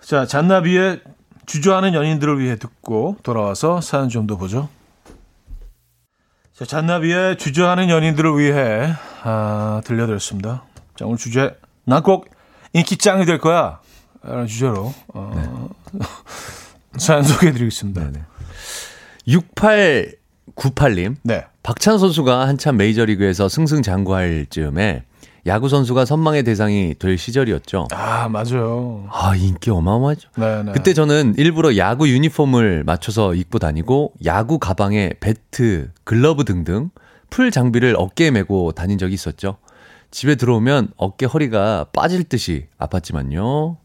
자, 잔나비의 주저하는 연인들을 위해 듣고 돌아와서 사연 좀 더 보죠. 자, 잔나비의 주저하는 연인들을 위해 아, 들려드렸습니다. 자, 오늘 주제 난 꼭 인기 짱이 될 거야. 라는 주제로 어, [LAUGHS] 사연 소개해드리겠습니다. 네 네. 6898님. 네. 박찬 선수가 한참 메이저리그에서 승승장구할 즈음에 야구 선수가 선망의 대상이 될 시절이었죠. 아, 맞아요. 아, 인기 어마어마하죠. 네, 네. 그때 저는 일부러 야구 유니폼을 맞춰서 입고 다니고 야구 가방에 배트, 글러브 등등 풀 장비를 어깨에 메고 다닌 적이 있었죠. 집에 들어오면 어깨 허리가 빠질 듯이 아팠지만요.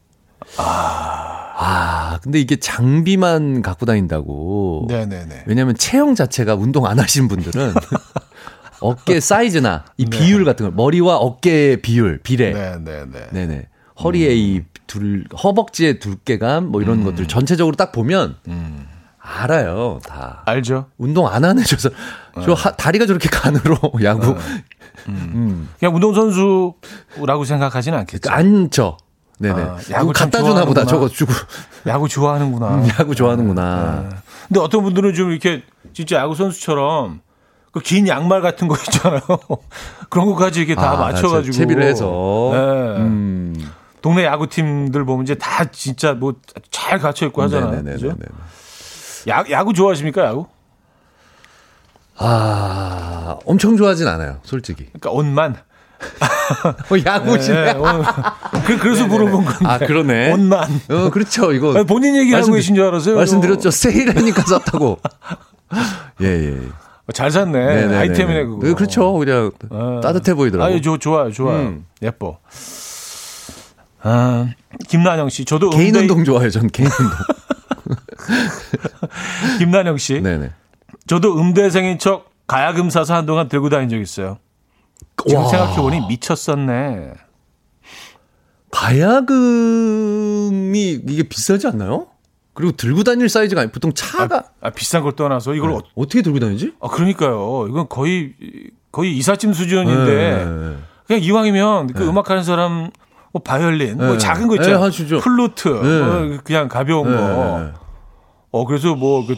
아, 근데 이게 장비만 갖고 다닌다고. 네네네. 왜냐면 체형 자체가 운동 안 하신 분들은 [LAUGHS] 어깨 사이즈나 이 비율 같은 걸 머리와 어깨의 비율, 비례. 네네네. 네 네. 허리에 이 둘, 허벅지의 두께감, 뭐 이런 것들 전체적으로 딱 보면 음. 알아요, 다. 알죠? 운동 안 하는 저서 저 하- 다리가 저렇게 가늘어 야구 [LAUGHS] [LAUGHS] 음. 그냥 운동 선수라고 생각하진 않겠죠. 안죠. 네네. 아, 야구 참 갖다 주나 보다. 저거 주고 야구 좋아하는구나. 음, 야구 좋아하는구나. 근데 어떤 분들은 좀 이렇게 진짜 야구 선수처럼 그 긴 양말 같은 거 있잖아요. [LAUGHS] 그런 것까지 이렇게 다 아, 맞춰가지고 채비를 해서. 네. 음. 동네 야구 팀들 보면 이제 다 진짜 뭐 잘 갖춰 입고 하잖아요. 네네네네. 그죠? 야, 야구 좋아하십니까 야구? 아, 엄청 좋아하진 않아요, 솔직히. 그러니까 옷만. [LAUGHS] 어, 야구시네. 네, 옷. 그, 그래서 물어본 건데. 아, 그러네. 옷만. 어, 그렇죠. 이거. 본인 얘기하고 말씀드- 계신 줄 알았어요. 말씀드렸죠. 세일하니까 샀다고. [LAUGHS] 예, 예. 잘 샀네. 네네네네. 아이템이네 그거. 네, 그렇죠. 그냥 어. 따뜻해 보이더라고요. 아, 저, 좋아요, 좋아요. 음. 예뻐. 아, 김난영 씨, 저도 개인 음대- 운동 좋아해요. 전 개인 운동. [LAUGHS] 김난영 씨, 네네. 저도 음대생인 척 가야금 사서 한동안 들고 다닌 적 있어요. 지금 와. 생각해 보니 미쳤었네. 가야금이 이게 비싸지 않나요? 그리고 들고 다닐 사이즈가 아니 보통 차가 아, 비싼 걸 떠나서 이걸 네. 어, 어떻게 들고 다니지? 아, 그러니까요. 이건 거의 거의 이삿짐 수준인데 네. 그냥 이왕이면 그 음악하는 사람 뭐 바이올린, 뭐 네. 작은 거 네, 있잖아요. 플루트, 네. 뭐 그냥 가벼운 네. 거. 어 그래서 뭐그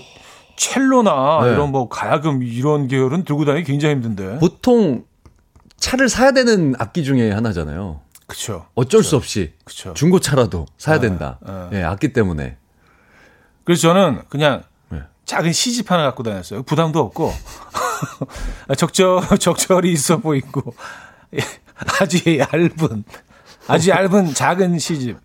첼로나 네. 이런 뭐 가야금 이런 계열은 들고 다니기 굉장히 힘든데. 보통 차를 사야 되는 악기 중에 하나잖아요. 그쵸. 어쩔 수 없이 그쵸. 중고차라도 사야 네, 된다. 네. 예, 악기 때문에. 그래서 저는 그냥 네. 작은 시집 하나 갖고 다녔어요. 부담도 없고 [LAUGHS] 적절 [LAUGHS] 적절히 있어 보이고 아주 얇은 아주 얇은 작은 시집.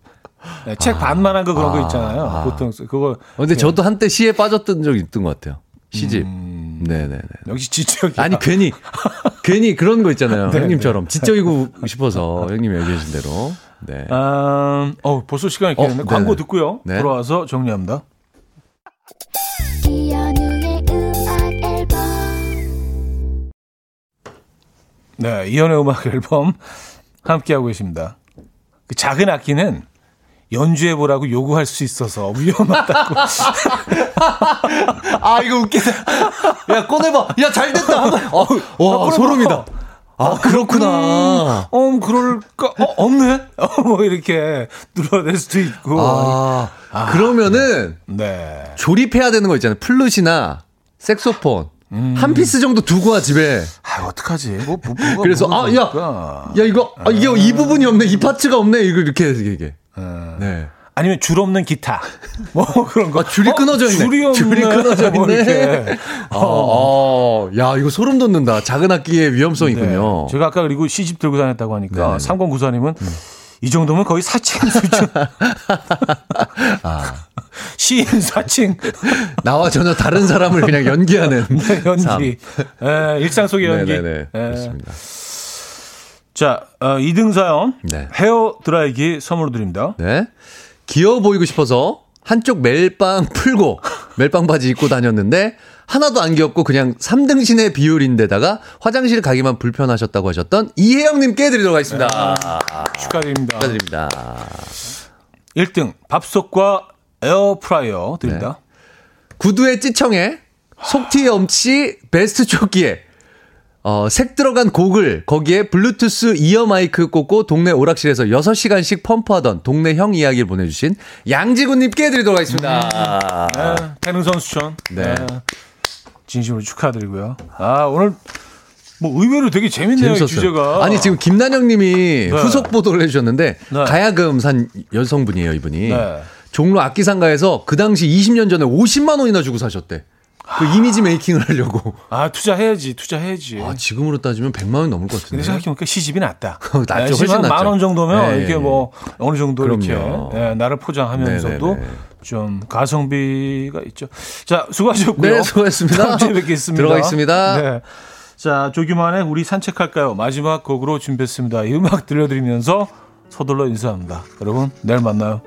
네, 책 반만한 거 그런 거 있잖아요. 아. 보통 그거 어, 근데 저도 한때 시에 빠졌던 적이 있던 것 같아요. 시집. 음. 네네네. 역시 지적이 아니 괜히 [LAUGHS] 괜히 그런 거 있잖아요. 네, 형님처럼 지적이고 싶어서 형님이 얘기하신 대로. 네. 음, 어, 벌써 시간이 이렇게 어. 광고 듣고요. 네. 돌아와서 정리합니다. 이현우의 음악 앨범 네, 이연의 음악 앨범 함께하고 계십니다. 그 작은 악기는 연주해보라고 요구할 수 있어서 위험하다고. [LAUGHS] 아 이거 웃기다. 야 꺼내봐. 야 잘 됐다. 어, 와. 소름이다. 아 그렇구나. 어, 그럴까? 어, 없네? [LAUGHS] 어, 뭐 이렇게 눌러낼 수도 있고. 아, 그러면은 네. 조립해야 되는 거 있잖아요. 플룻이나 색소폰 한 piece 정도 두고 와 집에. 아, 어떡하지? 뭐, 뭐, 그래서 아 야? 야 이거 아, 이게 이 부분이 없네. 이 parts가 없네. 이거 이렇게 이게. 네. 아니면 줄 없는 기타. 뭐 [LAUGHS] 그런 거. 아, 줄이 끊어져 있네. 줄이 없네. 줄이 끊어져 [LAUGHS] 뭐 있네. 이렇게. 어, 어, 야, 이거 소름 돋는다. 작은 악기의 위험성이 있군요. 네. 제가 아까 그리고 시집 들고 다녔다고 하니까 네네네. 음. 이 정도면 거의 사칭 [LAUGHS] 수준. 아. 시인 사칭 나와 전혀 다른 사람을 그냥 연기하는 삶. 연기. 예, 일상 속의 연기. 네네네. 예. 그렇습니다. 자, 어, 2등 사연. 네. 헤어 드라이기 선물로 드립니다. 네. 귀여워 보이고 싶어서 한쪽 멜빵 풀고 멜빵 바지 입고 다녔는데 하나도 안 귀엽고 그냥 3등신의 비율인데다가 화장실 가기만 불편하셨다고 하셨던 이혜영님께 드리도록 하겠습니다. 축하드립니다. 축하드립니다. 1등 밥솥과 에어프라이어 드립니다. 구두에 찢청에 속티 없이 베스트 조끼에 어, 색 들어간 고글 거기에 블루투스 이어 마이크 꽂고 동네 오락실에서 6시간씩 펌프하던 동네 형 이야기를 보내주신 양지구님께 드리도록 하겠습니다. 네, 태능 선수촌. 네. 진심으로 축하드리고요. 아, 오늘 뭐 의외로 되게 재밌네요. 주제가. 아니 지금 김난영 님이 후속 보도를 해주셨는데 네. 가야금 산 여성분이에요 이분이 네. 종로 악기 상가에서 그 당시 20년 전에 50만 원이나 주고 사셨대 그 이미지 메이킹을 하려고 아, 투자해야지, 투자해야지. 아 지금으로 따지면 100만 원 넘을 것 같은데 생각해보니까 시집이 낫다. 낫죠, 네, 훨씬 낫죠. 만원 정도면 네, 이렇게 예, 뭐 어느 정도 그럼요. 이렇게 예, 나를 포장하면서도 네, 네, 네. 좀 가성비가 있죠. 자, 수고하셨고요. 네, 수고하셨습니다. 다음 주에 뵙겠습니다. 들어가겠습니다. 네. 자, 조규만의 우리 산책할까요? 마지막 곡으로 준비했습니다. 이 음악 들려드리면서 서둘러 인사합니다. 여러분, 내일 만나요.